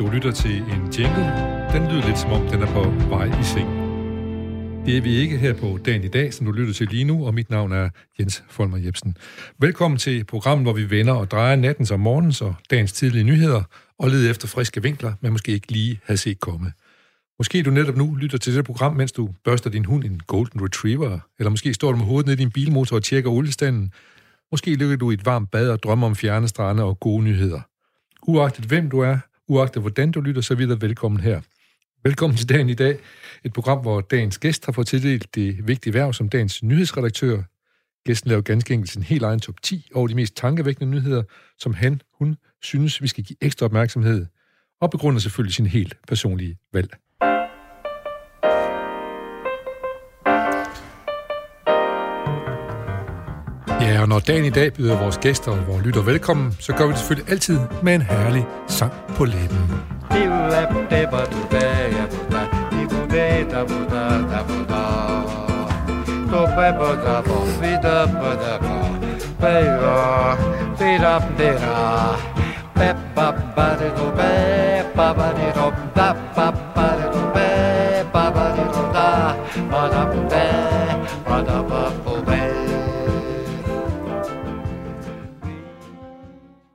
Du lytter til en jingle. Den lyder lidt som om, den er på vej i seng. Det er vi ikke her på dagen i dag, som du lytter til lige nu, og mit navn er Jens Folmer Jebsen. Velkommen til programmet, hvor vi vender og drejer nattens og morgens og dagens tidlige nyheder, og leder efter friske vinkler, man måske ikke lige havde set komme. Måske du netop nu lytter til det program, mens du børster din hund en Golden Retriever, eller måske står du med hovedet ned i din bilmotor og tjekker oliestanden. Måske ligger du i et varmt bad og drømmer om fjerne strande og gode nyheder. Uagtet hvem du er, uagtet hvordan du lytter, så videre velkommen her. Velkommen til dagen i dag. Et program, hvor dagens gæst har fået tildelt det vigtige værv som dagens nyhedsredaktør. Gæsten laver ganske enkelt sin helt egen top 10 over de mest tankevækkende nyheder, som han, hun, synes, vi skal give ekstra opmærksomhed, og begrunder selvfølgelig sin helt personlige valg. Ja, og når dagen i dag byder vores gæster og vores lytter velkommen, så gør vi det selvfølgelig altid med en herlig sang på læben.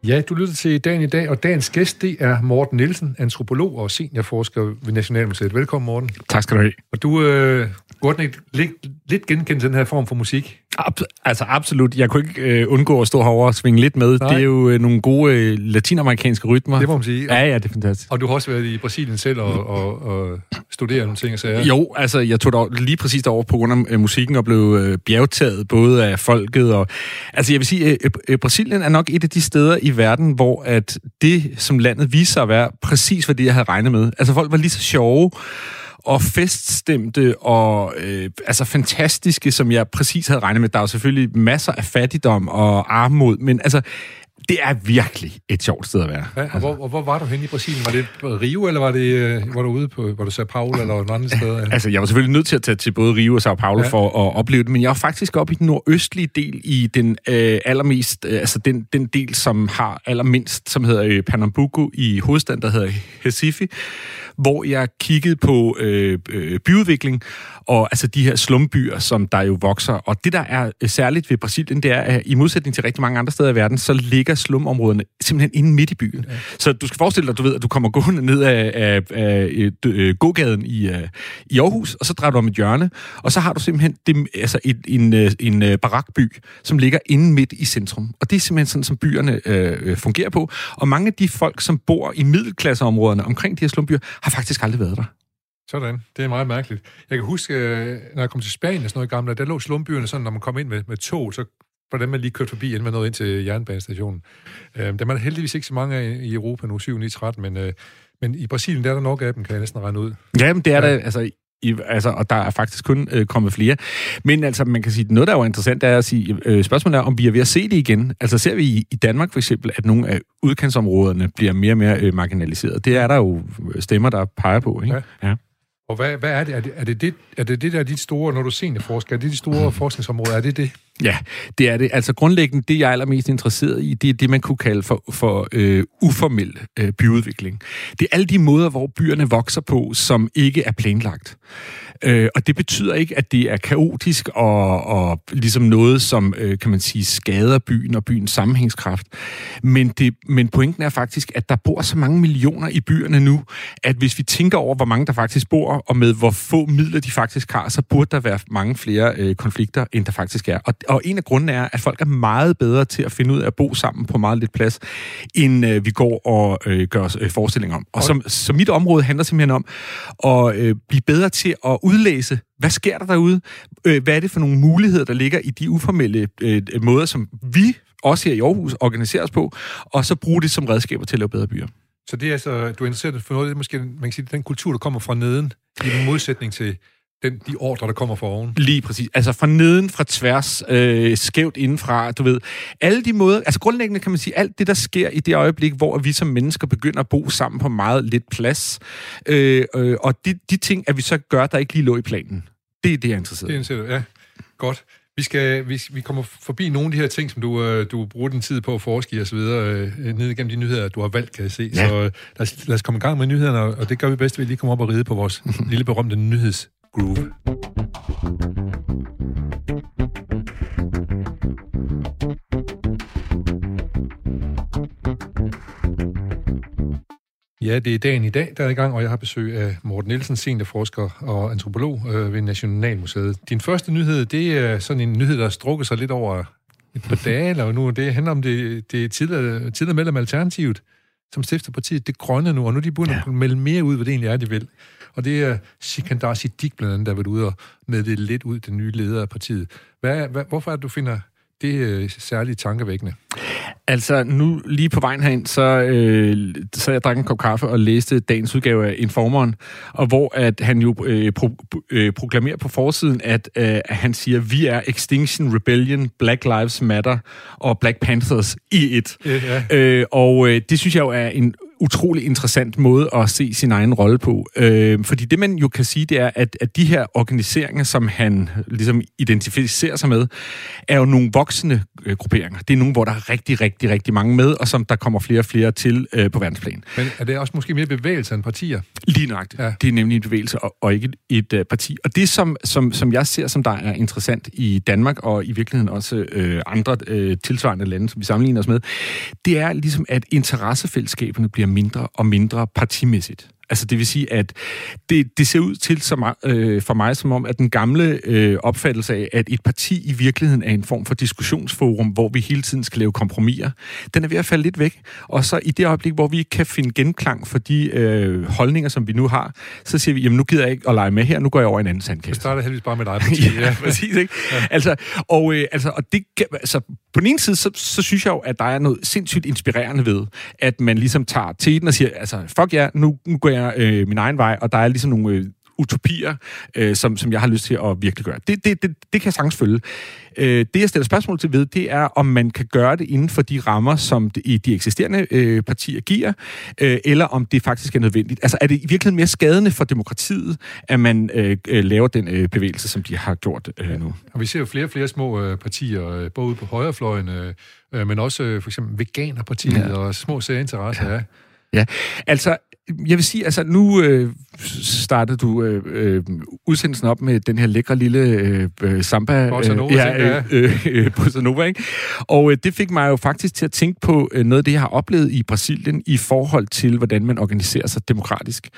Ja, du lytter til dagen i dag, og dagens gæst, det er Morten Nielsen, antropolog og seniorforsker ved Nationalmuseet. Velkommen, Morten. Tak skal du have. Og du øh, godt ikke lidt, lidt genkende den her form for musik? Ab- altså absolut. Jeg kunne ikke øh, undgå at stå herovre og svinge lidt med. Nej. Det er jo øh, nogle gode øh, latinamerikanske rytmer. Det må man sige. Ja, ja, det er fantastisk. Og du har også været i Brasilien selv og, og, og studeret nogle ting og sager. Jo, altså jeg tog dog lige præcis derover på grund af øh, musikken og blev øh, bjergtaget både af folket og... Altså jeg vil sige, øh, øh, Brasilien er nok et af de steder i verden, hvor at det, som landet viste sig at være, præcis hvad det, jeg havde regnet med. Altså folk var lige så sjove og feststemte og øh, altså fantastiske, som jeg præcis havde regnet med. Der er jo selvfølgelig masser af fattigdom og armod, men altså, det er virkelig et sjovt sted at være. Ja, og, hvor, og hvor var du henne i Brasilien? Var det Rio, eller var, det, var du ude på var du Sao Paulo eller noget andet sted? Altså, jeg var selvfølgelig nødt til at tage til både Rio og Sao Paulo ja. for at opleve det, men jeg var faktisk oppe i den nordøstlige del, i den øh, allermest, øh, altså den, den del, som har allermindst, som hedder øh, Pernambuco i hovedstaden, der hedder Recife, hvor jeg kiggede på øh, øh, byudvikling, og altså de her slumbyer, som der jo vokser. Og det, der er særligt ved Brasilien, det er, at i modsætning til rigtig mange andre steder i verden, så ligger slumområderne simpelthen inde midt i byen. Ja. Så du skal forestille dig, du ved, at du kommer gående ned af, af, af, af gågaden i, i Aarhus, og så drejer du om et hjørne, og så har du simpelthen det, altså en, en, en, en barakby, som ligger inde midt i centrum. Og det er simpelthen sådan, som byerne øh, fungerer på. Og mange af de folk, som bor i middelklasseområderne omkring de her slumbyer, har faktisk aldrig været der. Sådan. Det er meget mærkeligt. Jeg kan huske, øh, når jeg kom til Spanien og sådan noget gamle, der lå slumbyerne sådan, når man kom ind med, med tog, så dem, man lige kørte forbi, inden man nåede ind til jernbanestationen. Øh, der er heldigvis ikke så mange af i Europa nu, 7, 9, 13, men, øh, men i Brasilien, der er der nok af dem, kan jeg næsten regne ud. Jamen, det er ja. der, altså, i, altså, og der er faktisk kun øh, kommet flere. Men altså, man kan sige, noget, der er jo interessant, er at sige, øh, spørgsmålet er, om vi er ved at se det igen. Altså, ser vi i, i Danmark for eksempel, at nogle af udkantsområderne bliver mere og mere øh, marginaliseret. Det er der jo stemmer, der peger på, ikke? Ja. ja. Og hvad, hvad er det? Er det, er det det, er det, det der er dit store, når du seniorforsker, er det de store forskningsområder, er det det? Ja, det er det. Altså grundlæggende, det jeg er allermest interesseret i, det er det, man kunne kalde for, for øh, uformel øh, byudvikling. Det er alle de måder, hvor byerne vokser på, som ikke er planlagt. Øh, og det betyder ikke, at det er kaotisk og, og ligesom noget, som øh, kan man sige skader byen og byens sammenhængskraft. Men, det, men pointen er faktisk, at der bor så mange millioner i byerne nu, at hvis vi tænker over, hvor mange der faktisk bor, og med hvor få midler de faktisk har, så burde der være mange flere øh, konflikter, end der faktisk er. Og, og en af grundene er, at folk er meget bedre til at finde ud af at bo sammen på meget lidt plads, end øh, vi går og øh, gør os øh, forestillinger om. Og så, så mit område handler simpelthen om at øh, blive bedre til at udlæse, hvad sker der derude? Øh, hvad er det for nogle muligheder, der ligger i de uformelle øh, måder, som vi også her i Aarhus organiserer os på, og så bruge det som redskaber til at lave bedre byer. Så det er altså, du er interesseret for noget, det måske, man kan sige, den kultur, der kommer fra neden, i modsætning til den, de ordre, der kommer fra oven. Lige præcis. Altså fra neden, fra tværs, øh, skævt indenfra, du ved. Alle de måder, altså grundlæggende kan man sige, alt det, der sker i det øjeblik, hvor vi som mennesker begynder at bo sammen på meget lidt plads, øh, øh, og de, de ting, at vi så gør, der ikke lige lå i planen. Det er det, jeg er interesseret Det er interesseret, ja. Godt. Vi, skal, vi, vi kommer forbi nogle af de her ting, som du, øh, du bruger din tid på at forske og så videre, øh, ned igennem de nyheder, du har valgt, kan jeg se. Ja. Så øh, lad, os, lad os komme i gang med nyhederne, og det gør vi bedst ved at lige komme op og ride på vores lille berømte nyhedsgroove. Ja, det er dagen i dag, der er i gang, og jeg har besøg af Morten Nielsen, seniorforsker og antropolog øh, ved Nationalmuseet. Din første nyhed, det er sådan en nyhed, der har strukket sig lidt over et par dage, eller nu. Det handler om det, det tidligere, tidligere mellem Alternativet, som stifter partiet Det Grønne nu, og nu er de begyndt ja. at melde mere ud, hvad det egentlig er, de vil. Og det er Sikandar Siddiq blandt andet, der har været ude og det lidt ud, den nye leder af partiet. Hvad, hvad, hvorfor er det, du finder det øh, særligt tankevækkende? Altså, nu lige på vejen herind, så, øh, så jeg drak en kop kaffe og læste dagens udgave af Informeren, og hvor at han jo øh, pro, øh, proklamerer på forsiden, at øh, han siger, vi er Extinction Rebellion, Black Lives Matter og Black Panthers i et. Ja. Øh, og øh, det synes jeg jo er en utrolig interessant måde at se sin egen rolle på. Øh, fordi det, man jo kan sige, det er, at, at de her organiseringer, som han ligesom identificerer sig med, er jo nogle voksende øh, grupperinger. Det er nogle, hvor der er rigtig, rigtig, rigtig mange med, og som der kommer flere og flere til øh, på verdensplan. Men er det også måske mere bevægelse end partier? Lige nøjagtigt. Ja. Det er nemlig en bevægelse, og, og ikke et øh, parti. Og det, som, som, som jeg ser, som der er interessant i Danmark, og i virkeligheden også øh, andre øh, tilsvarende lande, som vi sammenligner os med, det er ligesom, at interessefællesskaberne bliver mindre og mindre partimæssigt. Altså det vil sige, at det, det ser ud til som, øh, for mig som om, at den gamle øh, opfattelse af, at et parti i virkeligheden er en form for diskussionsforum, hvor vi hele tiden skal lave kompromiser, den er ved at falde lidt væk. Og så i det øjeblik, hvor vi ikke kan finde genklang for de øh, holdninger, som vi nu har, så siger vi, jamen nu gider jeg ikke at lege med her, nu går jeg over i en anden sandkasse. Vi starter heldigvis bare med dig. ja, ja, præcis. Ikke? Ja. Altså, og, øh, altså, og det, altså, på den ene side, så, så synes jeg jo, at der er noget sindssygt inspirerende ved, at man ligesom tager teten og siger, altså, fuck ja, nu, nu går jeg øh, min egen vej, og der er ligesom nogle øh, utopier, øh, som, som jeg har lyst til at virkelig gøre. Det, det, det, det kan jeg sagtens følge. Øh, det, jeg stiller spørgsmål til ved, det er, om man kan gøre det inden for de rammer, som de, de eksisterende øh, partier giver, øh, eller om det faktisk er nødvendigt. Altså, er det i virkeligheden mere skadende for demokratiet, at man øh, øh, laver den øh, bevægelse, som de har gjort øh, nu? Og vi ser jo flere og flere små øh, partier, øh, både på højrefløjen, øh, øh, men også øh, for eksempel Veganerpartiet ja. og små særinteresser. Ja. Ja, altså jeg vil sige, altså nu øh, startede du øh, øh, udsendelsen op med den her lækre lille øh, øh samba. Bossa Nova, øh, ja, øh, øh, Bossa Nova, ikke? Og øh, det fik mig jo faktisk til at tænke på øh, noget af det, jeg har oplevet i Brasilien i forhold til, hvordan man organiserer sig demokratisk.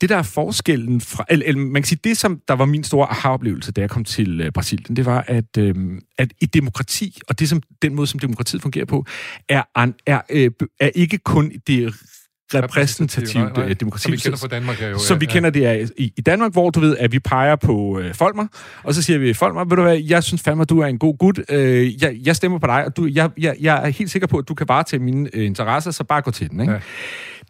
Det der er forskellen fra... Eller, eller man kan sige, det som der var min store aha-oplevelse, da jeg kom til øh, Brasilien, det var, at, øh, at et demokrati, og det som, den måde, som demokratiet fungerer på, er, er, øh, er ikke kun det repræsentativt nej, nej. demokrati. Som vi kender fra Danmark her jo. Som ja, vi ja. kender det er i, i Danmark, hvor du ved, at vi peger på øh, Folmer, og så siger vi, Folmer, ved du hvad, jeg synes fandme, du er en god gut. Øh, jeg, jeg stemmer på dig, og du, jeg, jeg, jeg er helt sikker på, at du kan varetage mine øh, interesser, så bare gå til den. Ikke? Ja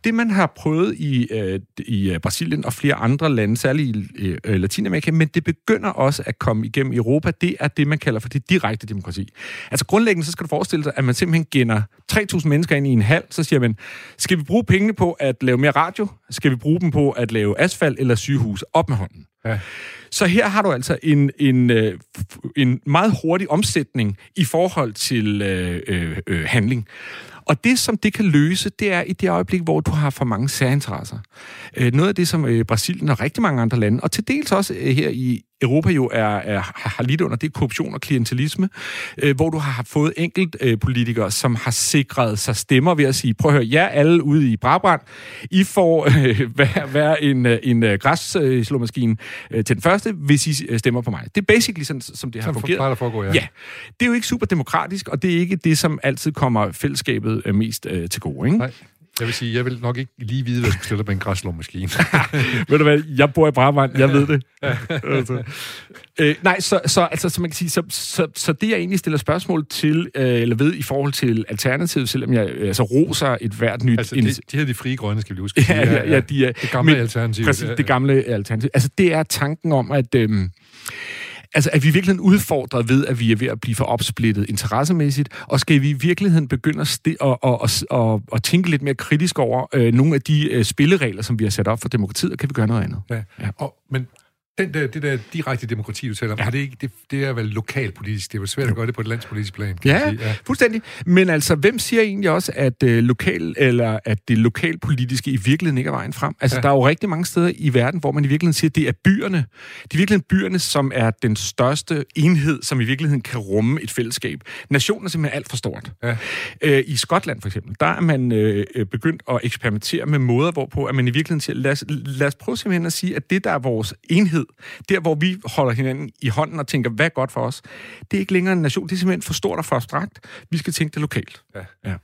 det, man har prøvet i, øh, i øh, Brasilien og flere andre lande, særligt i øh, Latinamerika, men det begynder også at komme igennem Europa, det er det, man kalder for det direkte demokrati. Altså grundlæggende, så skal du forestille dig, at man simpelthen gænder 3.000 mennesker ind i en hal, så siger man, skal vi bruge pengene på at lave mere radio? Skal vi bruge dem på at lave asfalt eller sygehus? Op med hånden. Ja. Så her har du altså en, en, øh, en meget hurtig omsætning i forhold til øh, øh, øh, handling. Og det, som det kan løse, det er i det øjeblik, hvor du har for mange særinteresser. Øh, noget af det, som Brasilien og rigtig mange andre lande, og til dels også her i Europa jo er, er, har lidt under, det er korruption og klientelisme, øh, hvor du har fået enkelt øh, politikere, som har sikret sig stemmer ved at sige, prøv at høre, jer alle ude i Brabrand, I får øh, hver, hver en, øh, en øh, græsslåmaskine øh, til den første, hvis I øh, stemmer på mig. Det er basically sådan, som det har som fungeret. Foregår, ja. ja. Det er jo ikke super demokratisk, og det er ikke det, som altid kommer fællesskabet øh, mest øh, til gode. Ikke? Nej. Jeg vil sige, jeg vil nok ikke lige vide, hvad jeg skal stille på en græslåmaskine. ved du hvad, jeg bor i Brabrand, jeg ved det. altså. øh, nej, så, så, altså, så man kan sige, så, så, så det jeg egentlig stiller spørgsmål til, øh, eller ved i forhold til Alternativet, selvom jeg øh, altså, roser et hvert nyt... Altså, de, de her de frie grønne, skal vi huske. ja, ja, ja, de er... Det gamle men, Alternativ. Præcis, det gamle Alternativ. Altså, det er tanken om, at... Øh, Altså, er vi virkelig udfordret ved, at vi er ved at blive for opsplittet interessemæssigt, og skal vi i virkeligheden begynde at, sti- og, og, og, og tænke lidt mere kritisk over øh, nogle af de øh, spilleregler, som vi har sat op for demokratiet, og kan vi gøre noget andet? Ja. ja. Og, men Den der, det der direkte demokrati, du taler om, ja. er det, ikke, det, det er vel lokalpolitisk. Det er vel svært at gøre det på et landspolitisk plan, kan ja, sige. Ja, fuldstændig. Men altså, hvem siger egentlig også, at, øh, lokal, eller at det lokalpolitiske i virkeligheden ikke er vejen frem? Altså, ja. der er jo rigtig mange steder i verden, hvor man i virkeligheden siger, at det er byerne. Det er virkelig byerne, som er den største enhed, som i virkeligheden kan rumme et fællesskab. Nationen er simpelthen alt for stort. Ja. Øh, I Skotland for eksempel, der er man øh, begyndt at eksperimentere med måder, hvorpå at man i virkeligheden siger, lad os, lad os prøve simpelthen at sige, at det, der er vores enhed, der, hvor vi holder hinanden i hånden og tænker, hvad er godt for os, det er ikke længere en nation. Det er simpelthen for stort og for abstrakt. Vi skal tænke det lokalt. Ja. Ja.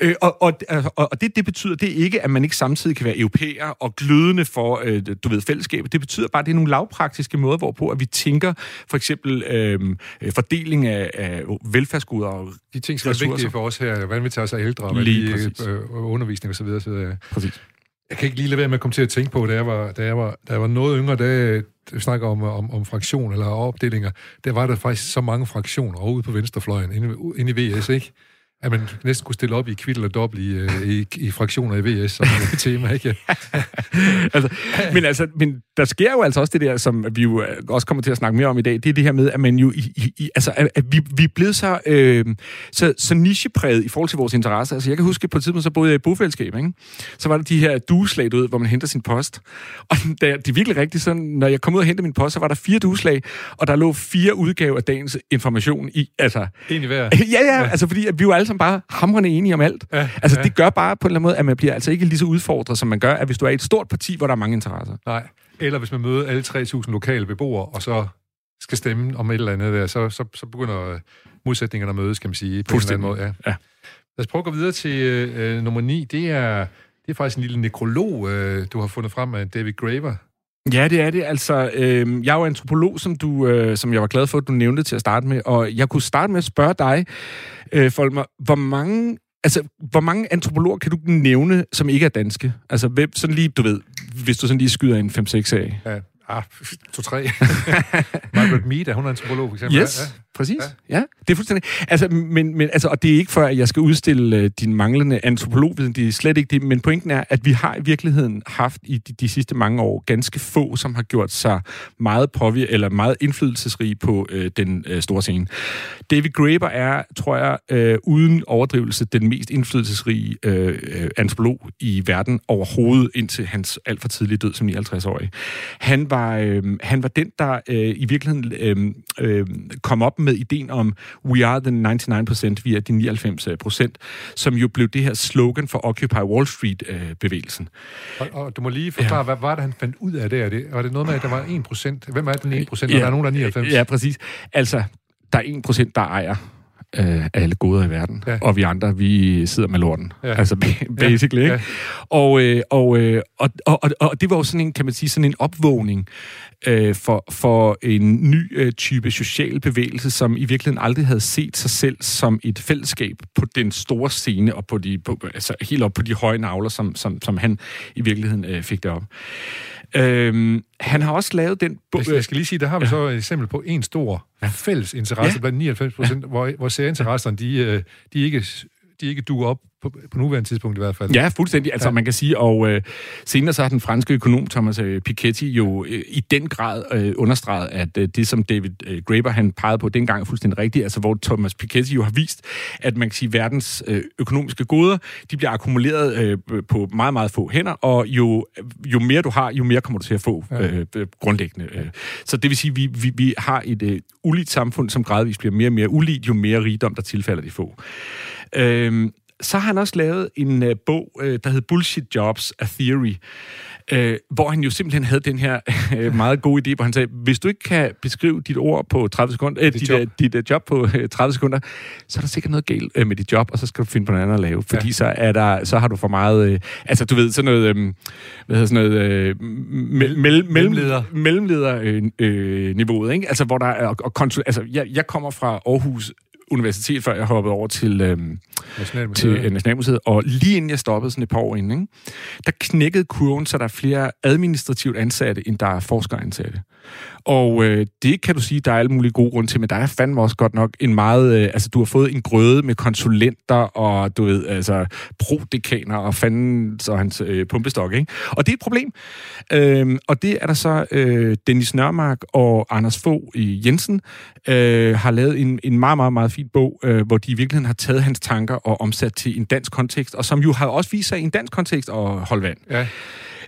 Øh, og, og, og, og det, det betyder det ikke, at man ikke samtidig kan være europæer og glødende for, øh, du ved, fællesskabet. Det betyder bare, at det er nogle lavpraktiske måder, hvorpå at vi tænker for eksempel øh, fordeling af, af velfærdsgoder og De ting, som er vigtige for os her, hvordan vi tager os af ældre, hvad vi, øh, undervisning osv. Så, så, præcis. Jeg kan ikke lige lade være med at komme til at tænke på, da jeg var, da jeg var, da jeg var noget yngre, da vi snakker om, om, om fraktion eller opdelinger, der var der faktisk så mange fraktioner ude på venstrefløjen, inde, inde i VS, ikke? At man næsten kunne stille op i kvitt eller dobbelt i, øh, i, i fraktioner i VS som et tema, ikke? altså, men, altså, men der sker jo altså også det der, som vi jo øh, også kommer til at snakke mere om i dag, det er det her med, at man jo, i, i, altså, at, at vi, vi er blevet så, øh, så, så nichepræget i forhold til vores interesser. Altså, jeg kan huske, på et tidspunkt, så boede jeg i bofællesskab, ikke? Så var der de her dueslag ud, hvor man henter sin post. Og det er virkelig rigtigt sådan, når jeg kom ud og hentede min post, så var der fire dueslag, og der lå fire udgaver af dagens information i. Altså, Egentlig hver. Ja, ja, ja, altså fordi at vi var alle sammen bare hamrende enige om alt. Ja, altså, ja. det gør bare på en eller anden måde, at man bliver altså ikke lige så udfordret, som man gør, at hvis du er i et stort parti, hvor der er mange interesser. Nej. Eller hvis man møder alle 3.000 lokale beboere, og så skal stemme om et eller andet der, så, så, så begynder modsætningerne at mødes, kan man sige, på en eller anden måde. Ja. ja. Lad os prøve at gå videre til øh, nummer 9. Det er, det er faktisk en lille nekrolog, øh, du har fundet frem af David Graver. Ja, det er det. Altså, øh, jeg er jo antropolog, som, du, øh, som jeg var glad for, at du nævnte til at starte med, og jeg kunne starte med at spørge dig, øh, Folmer, hvor mange Altså, hvor mange antropologer kan du nævne, som ikke er danske? Altså, hvem, sådan lige, du ved, hvis du sådan lige skyder en 5-6 af. Ja, ah, to-tre. Margaret Mead, er hun antropolog, for eksempel? Yes. Ja, Præcis, ja. ja. Det er fuldstændig... Altså, men, men, altså, og det er ikke for, at jeg skal udstille uh, din manglende antropologviden, det er slet ikke det, men pointen er, at vi har i virkeligheden haft i de, de sidste mange år ganske få, som har gjort sig meget påvirket, eller meget indflydelsesrige på uh, den uh, store scene. David Graeber er, tror jeg, uh, uden overdrivelse, den mest indflydelsesrige uh, antropolog i verden overhovedet, indtil hans alt for tidlige død som 59-årig. Han var, uh, han var den, der uh, i virkeligheden uh, uh, kom op med ideen om We are the 99%, vi er de 99%, som jo blev det her slogan for Occupy Wall Street-bevægelsen. Og, og du må lige forklare, ja. hvad var det, han fandt ud af det? Er det? Var det noget med, at der var 1%? Hvem er den 1%, og ja, der er nogen, der er 99%? Ja, præcis. Altså, der er 1%, der ejer øh, alle goder i verden. Ja. Og vi andre, vi sidder med lorten. Ja. Altså basically, ja. ikke? Ja. Og, øh, og, øh, og, og, og, og det var jo sådan en, kan man sige, sådan en opvågning øh, for, for en ny øh, type social bevægelse, som i virkeligheden aldrig havde set sig selv som et fællesskab på den store scene, og på de, på, altså helt op på de høje navler, som, som, som han i virkeligheden øh, fik det op. Øhm, han har også lavet den... Jeg, jeg skal lige sige, der har vi ja. så et eksempel på en stor ja. fælles interesse ja. blandt 99 procent, ja. hvor, hvor særinteresserne, de, øh, de ikke de ikke duer op på, på nuværende tidspunkt i hvert fald. Ja, fuldstændig. Altså, ja. man kan sige, og øh, senere så har den franske økonom Thomas øh, Piketty jo øh, i den grad øh, understreget, at øh, det, som David øh, Graeber han pegede på dengang, er fuldstændig rigtigt. Altså, hvor Thomas Piketty jo har vist, at man kan sige, verdens øh, økonomiske goder, de bliver akkumuleret øh, på meget, meget få hænder, og jo, jo mere du har, jo mere kommer du til at få ja. øh, grundlæggende. Øh. Så det vil sige, vi, vi, vi har et øh, uligt samfund, som gradvist bliver mere og mere uligt, jo mere rigdom, der tilfælder de få. Øh, så har han også lavet en uh, bog, uh, der hedder Bullshit Jobs, A Theory, uh, hvor han jo simpelthen havde den her uh, meget gode idé, hvor han sagde, hvis du ikke kan beskrive dit ord på 30 sekunder, uh, dit, job. Uh, dit uh, job på uh, 30 sekunder, så er der sikkert noget galt uh, med dit job, og så skal du finde på noget andet at lave, fordi ja. så, er der, så har du for meget, uh, altså du ved, sådan noget, um, hvad hedder sådan noget, uh, me- me- mellemleder, mellemleder uh, uh, niveauet, ikke? Altså hvor der er, og konsul, altså jeg, jeg kommer fra Aarhus universitet, før jeg hoppede over til, øh, Nationalmuseet. til øh, Nationalmuseet. Og lige inden jeg stoppede, sådan et par år inden, ikke, der knækkede kurven, så der er flere administrativt ansatte, end der er forskeransatte. Og øh, det kan du sige, der er alle mulige gode grunde til, men der er fandme også godt nok en meget... Øh, altså, du har fået en grøde med konsulenter og, du ved, altså, prodekaner og fanden så hans øh, pumpestok, ikke? Og det er et problem. Øh, og det er der så øh, Dennis Nørmark og Anders Fogh Jensen øh, har lavet en, en meget, meget, meget fin bog, øh, hvor de i virkeligheden har taget hans tanker og omsat til en dansk kontekst, og som jo har også vist sig i en dansk kontekst at holde vand. Ja.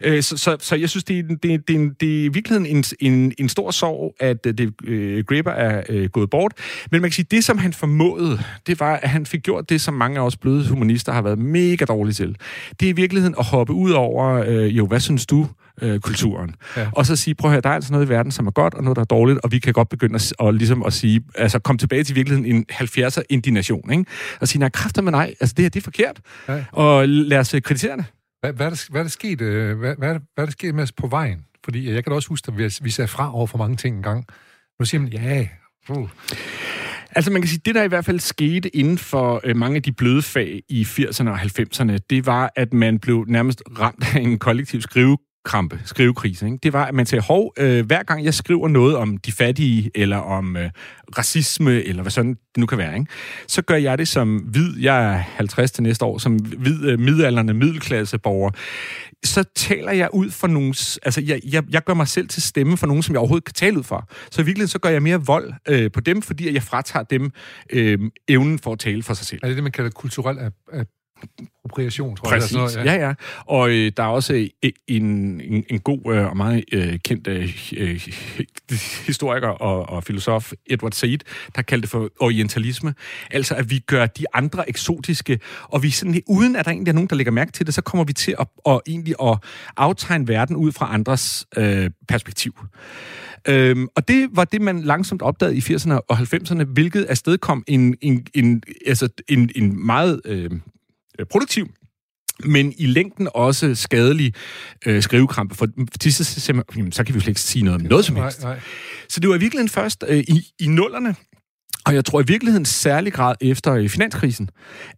Øh, så, så, så jeg synes, det er, det, det, det, det er i virkeligheden en, en, en stor sorg, at det, øh, Graeber er øh, gået bort. Men man kan sige, det som han formåede, det var, at han fik gjort det, som mange af os bløde humanister har været mega dårlige til. Det er i virkeligheden at hoppe ud over, øh, jo, hvad synes du, øh, kulturen. Ja. Og så sige, prøv at høre, der er altså noget i verden, som er godt, og noget, der er dårligt, og vi kan godt begynde at, og ligesom at sige, altså komme tilbage til virkeligheden en 70'er indignation, ikke? Og sige, nej, kræfter med nej, altså det her, det er forkert. Ja. Og lad os kritisere det. Hvad, hvad, er der, hvad er der sket, øh, hvad, hvad, er der, hvad er der sket med os på vejen? Fordi jeg kan da også huske, at vi, vi sagde fra over for mange ting engang. Nu siger man, ja, uh. Altså man kan sige, det der i hvert fald skete inden for øh, mange af de bløde fag i 80'erne og 90'erne, det var, at man blev nærmest ramt af en kollektiv skrive krampe, skrivekrise, ikke? det var, at man sagde, hov, øh, hver gang jeg skriver noget om de fattige, eller om øh, racisme, eller hvad sådan det nu kan være, ikke? så gør jeg det som hvid, jeg er 50 til næste år, som hvid øh, midalderne middelklasseborger, så taler jeg ud for nogen, altså jeg, jeg, jeg gør mig selv til stemme for nogen, som jeg overhovedet kan tale ud for. Så i virkeligheden, så gør jeg mere vold øh, på dem, fordi jeg fratager dem øh, evnen for at tale for sig selv. Er det det, man kalder kulturel appropriation, tror Præcis. jeg. Præcis, ja. ja, ja. Og øh, der er også øh, en, en, en god øh, og meget øh, kendt øh, øh, historiker og, og filosof, Edward Said, der kaldte det for orientalisme. Altså, at vi gør de andre eksotiske, og vi sådan, uden at der egentlig er nogen, der lægger mærke til det, så kommer vi til at, at egentlig at aftegne verden ud fra andres øh, perspektiv. Øhm, og det var det, man langsomt opdagede i 80'erne og 90'erne, hvilket afstedkom en, en, en, altså en, en meget øh, produktiv men i længden også skadelig øh, skrivekrampe. For til sidst, så, så kan vi jo slet ikke sige noget om noget som helst. Nej, nej. Så det var i virkeligheden først øh, i, i nullerne, og jeg tror i virkeligheden særlig grad efter øh, finanskrisen,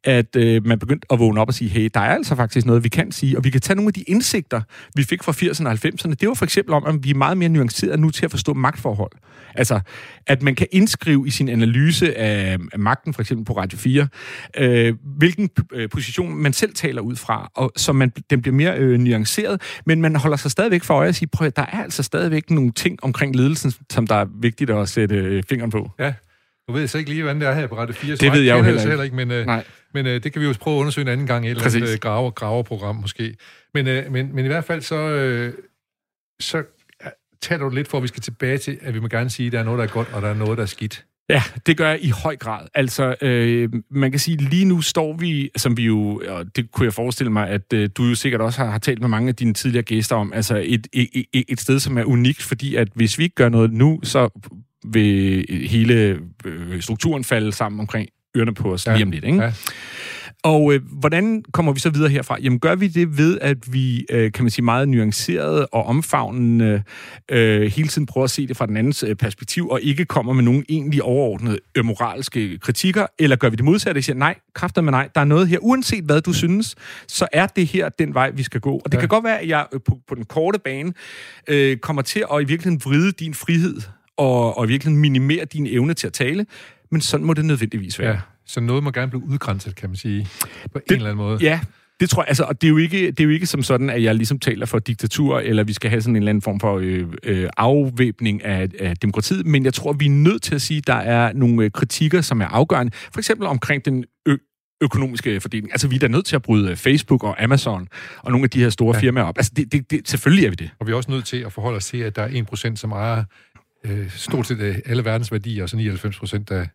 at øh, man begyndte at vågne op og sige, hey, der er altså faktisk noget, vi kan sige, og vi kan tage nogle af de indsigter, vi fik fra 80'erne og 90'erne. Det var for eksempel om, at vi er meget mere nuanceret nu til at forstå magtforhold. Altså, at man kan indskrive i sin analyse af, af magten, for eksempel på Radio 4, øh, hvilken øh, position man selv taler ud fra, og så man, den bliver mere øh, nuanceret, men man holder sig stadigvæk for øje at sige, prøv der er altså stadigvæk nogle ting omkring ledelsen, som der er vigtigt at sætte øh, fingeren på. Ja. Nu ved jeg så ikke lige, hvordan det er her på Radio 4. Det ved jeg jo heller ikke. heller ikke men, øh, Nej. men øh, det kan vi jo prøve at undersøge en anden gang i et Præcis. eller andet øh, graver, graverprogram måske. Men, øh, men, men i hvert fald så, øh, så taler du lidt for, at vi skal tilbage til, at vi må gerne sige, at der er noget, der er godt, og der er noget, der er skidt. Ja, det gør jeg i høj grad. Altså, øh, man kan sige, lige nu står vi, som vi jo, og det kunne jeg forestille mig, at øh, du jo sikkert også har, har talt med mange af dine tidligere gæster om, altså et, et, et, et sted, som er unikt, fordi at hvis vi ikke gør noget nu, så vil hele øh, strukturen falde sammen omkring ørerne på os ja. lige om lidt. Ikke? Ja. Og øh, hvordan kommer vi så videre herfra? Jamen gør vi det ved, at vi, øh, kan man sige, meget nuanceret og omfavnende øh, hele tiden prøver at se det fra den andens øh, perspektiv, og ikke kommer med nogen egentlig overordnede øh, moralske kritikker, eller gør vi det modsatte og siger, nej, kræfter med nej, der er noget her, uanset hvad du synes, så er det her den vej, vi skal gå. Og det ja. kan godt være, at jeg øh, på, på den korte bane øh, kommer til at i virkeligheden vride din frihed og, og virkelig minimere din evne til at tale, men sådan må det nødvendigvis være. Ja, så noget må gerne blive udgrænset, kan man sige, på det, en eller anden måde. Ja, det tror jeg, altså, og det er, jo ikke, det er jo ikke som sådan, at jeg ligesom taler for diktatur, eller vi skal have sådan en eller anden form for øh, øh, afvæbning af, af demokratiet, men jeg tror, vi er nødt til at sige, at der er nogle øh, kritikker, som er afgørende. For eksempel omkring den økonomiske fordeling. Altså, vi er da nødt til at bryde Facebook og Amazon og nogle af de her store ja. firmaer op. Altså, det, det, det, selvfølgelig er vi det. Og vi er også nødt til at forholde os til, at der er 1%, som ejer øh, stort set øh, alle verdens værdier, og så 99 procent, der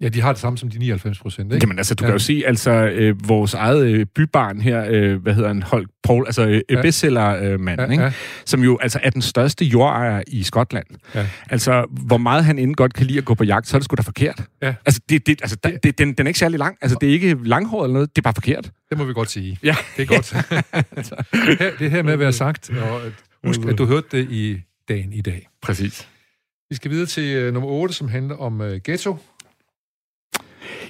Ja, de har det samme som de 99 procent, ikke? Jamen altså, du ja. kan jo se, altså, øh, vores eget øh, bybarn her, øh, hvad hedder han, Holk Paul, altså øh, ja. bestsellermanden, øh, ja, ikke? Ja. som jo altså er den største jordejer i Skotland. Ja. Altså, hvor meget han inden godt kan lide at gå på jagt, så er det sgu da forkert. Ja. Altså, det, det, altså det, det, den, den er ikke særlig lang. Altså, det er ikke langhåret eller noget, det er bare forkert. Det må vi godt sige. Ja. Det er godt. det, her, det her med at være sagt, og husk, at du hørte det i dagen i dag. Præcis. Vi skal videre til uh, nummer 8, som handler om uh, ghetto.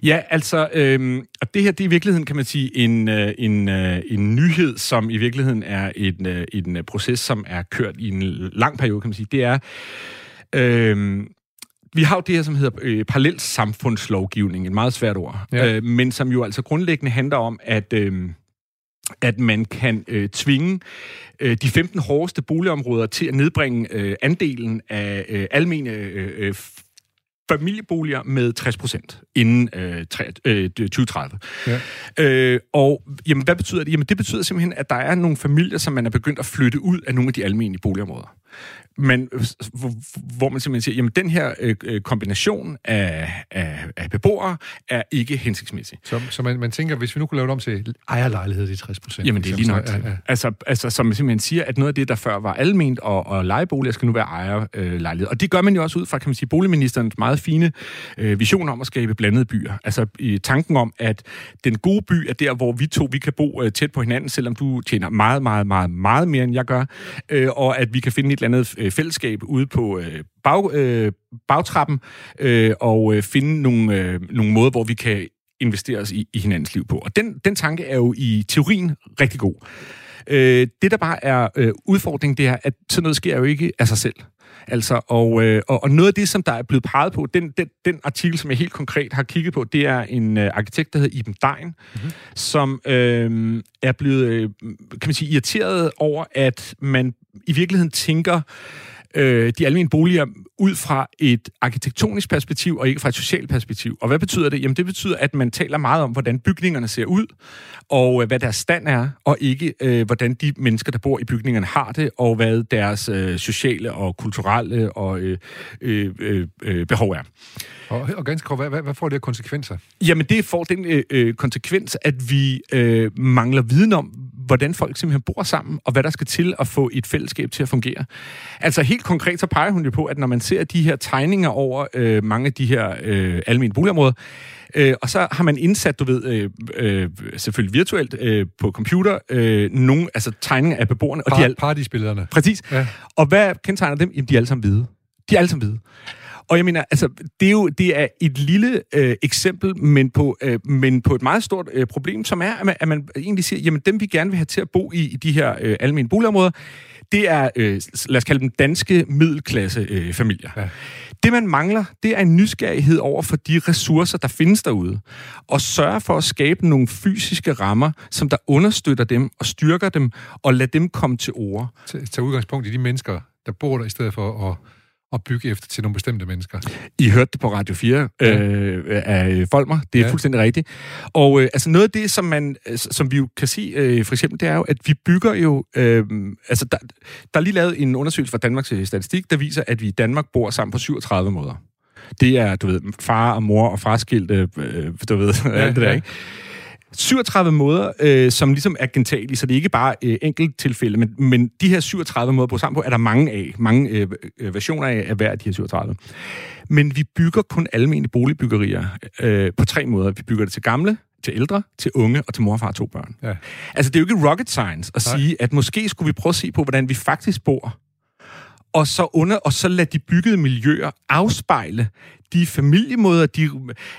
Ja, altså, øhm, og det her, det er i virkeligheden, kan man sige, en, øh, en, øh, en nyhed, som i virkeligheden er en, øh, en øh, proces, som er kørt i en lang periode, kan man sige. Det er, øhm, vi har jo det her, som hedder øh, parallelt samfundslovgivning, et meget svært ord, ja. øh, men som jo altså grundlæggende handler om, at... Øh, at man kan øh, tvinge øh, de 15 hårdeste boligområder til at nedbringe øh, andelen af øh, almene øh, øh familieboliger med 60 procent inden øh, 3, øh, 2030. Ja. Øh, og jamen, hvad betyder det? Jamen, det betyder simpelthen, at der er nogle familier, som man er begyndt at flytte ud af nogle af de almindelige boligområder men hvor, man simpelthen siger, jamen den her øh, øh, kombination af, af, af beboere er ikke hensigtsmæssig. Så, så man, man tænker, hvis vi nu kunne lave det om til ejerlejlighed i 60 procent? Jamen det er lige nok. Så, ja, ja. Altså, altså, som man simpelthen siger, at noget af det, der før var alment og, og lejeboliger, skal nu være ejerlejlighed. Øh, og det gør man jo også ud fra, kan man sige, boligministerens meget fine øh, vision om at skabe blandede byer. Altså i tanken om, at den gode by er der, hvor vi to vi kan bo øh, tæt på hinanden, selvom du tjener meget, meget, meget, meget mere, end jeg gør, øh, og at vi kan finde et eller andet øh, fællesskab ude på øh, bag, øh, bagtrappen øh, og øh, finde nogle, øh, nogle måder, hvor vi kan investere os i, i hinandens liv på. Og den, den tanke er jo i teorien rigtig god. Øh, det, der bare er øh, udfordringen, det er, at sådan noget sker jo ikke af sig selv. Altså, og, øh, og, og noget af det, som der er blevet peget på, den, den, den artikel, som jeg helt konkret har kigget på, det er en øh, arkitekt, der hedder Iben Dein, mm-hmm. som øh, er blevet, øh, kan man sige, irriteret over, at man i virkeligheden tænker øh, de almindelige boliger ud fra et arkitektonisk perspektiv og ikke fra et socialt perspektiv. Og hvad betyder det? Jamen det betyder, at man taler meget om, hvordan bygningerne ser ud, og øh, hvad deres stand er, og ikke øh, hvordan de mennesker, der bor i bygningerne, har det, og hvad deres øh, sociale og kulturelle og øh, øh, øh, behov er. Og, og ganske kort, hvad, hvad, hvad får det af konsekvenser? Jamen det får den øh, øh, konsekvens, at vi øh, mangler viden om, hvordan folk simpelthen bor sammen, og hvad der skal til at få et fællesskab til at fungere. Altså helt konkret, så peger hun jo på, at når man ser de her tegninger over øh, mange af de her øh, almindelige boligområder, Øh, og så har man indsat, du ved, øh, øh, selvfølgelig virtuelt øh, på computer, øh, nogle altså tegninger af beboerne. Par, og de al- partyspillederne. Præcis. Ja. Og hvad kendetegner dem? Jamen, de er alle sammen hvide. De er alle sammen hvide. Og jeg mener, altså, det er jo det er et lille øh, eksempel, men på, øh, men på et meget stort øh, problem, som er, at man, at man egentlig siger, jamen dem vi gerne vil have til at bo i, i de her øh, almindelige boligområder, det er, øh, lad os kalde dem danske middelklasse øh, familier. Ja. Det, man mangler, det er en nysgerrighed over for de ressourcer, der findes derude, og sørge for at skabe nogle fysiske rammer, som der understøtter dem og styrker dem, og lad dem komme til ord. Tag udgangspunkt i de mennesker, der bor der, i stedet for at at bygge efter til nogle bestemte mennesker. I hørte det på Radio 4 ja. øh, af Folmer, det er ja. fuldstændig rigtigt. Og øh, altså noget af det, som, man, som vi jo kan se, øh, for eksempel, det er jo, at vi bygger jo... Øh, altså der, der er lige lavet en undersøgelse fra Danmarks Statistik, der viser, at vi i Danmark bor sammen på 37 måder. Det er, du ved, far og mor og farskilt, øh, du ved, ja, alt det der, ja. ikke? 37 måder, øh, som ligesom er gentagelige, så det er ikke bare øh, enkelt tilfælde, men, men de her 37 måder bo sammen på, er der mange af, mange øh, øh, versioner af, af hver af de her 37. Men vi bygger kun almindelige boligbyggerier øh, på tre måder. Vi bygger det til gamle, til ældre, til unge og til mor og far to børn. Ja. Altså, det er jo ikke rocket science at Nej. sige, at måske skulle vi prøve at se på, hvordan vi faktisk bor, og så, under, og så lade de byggede miljøer afspejle de familiemåder, de,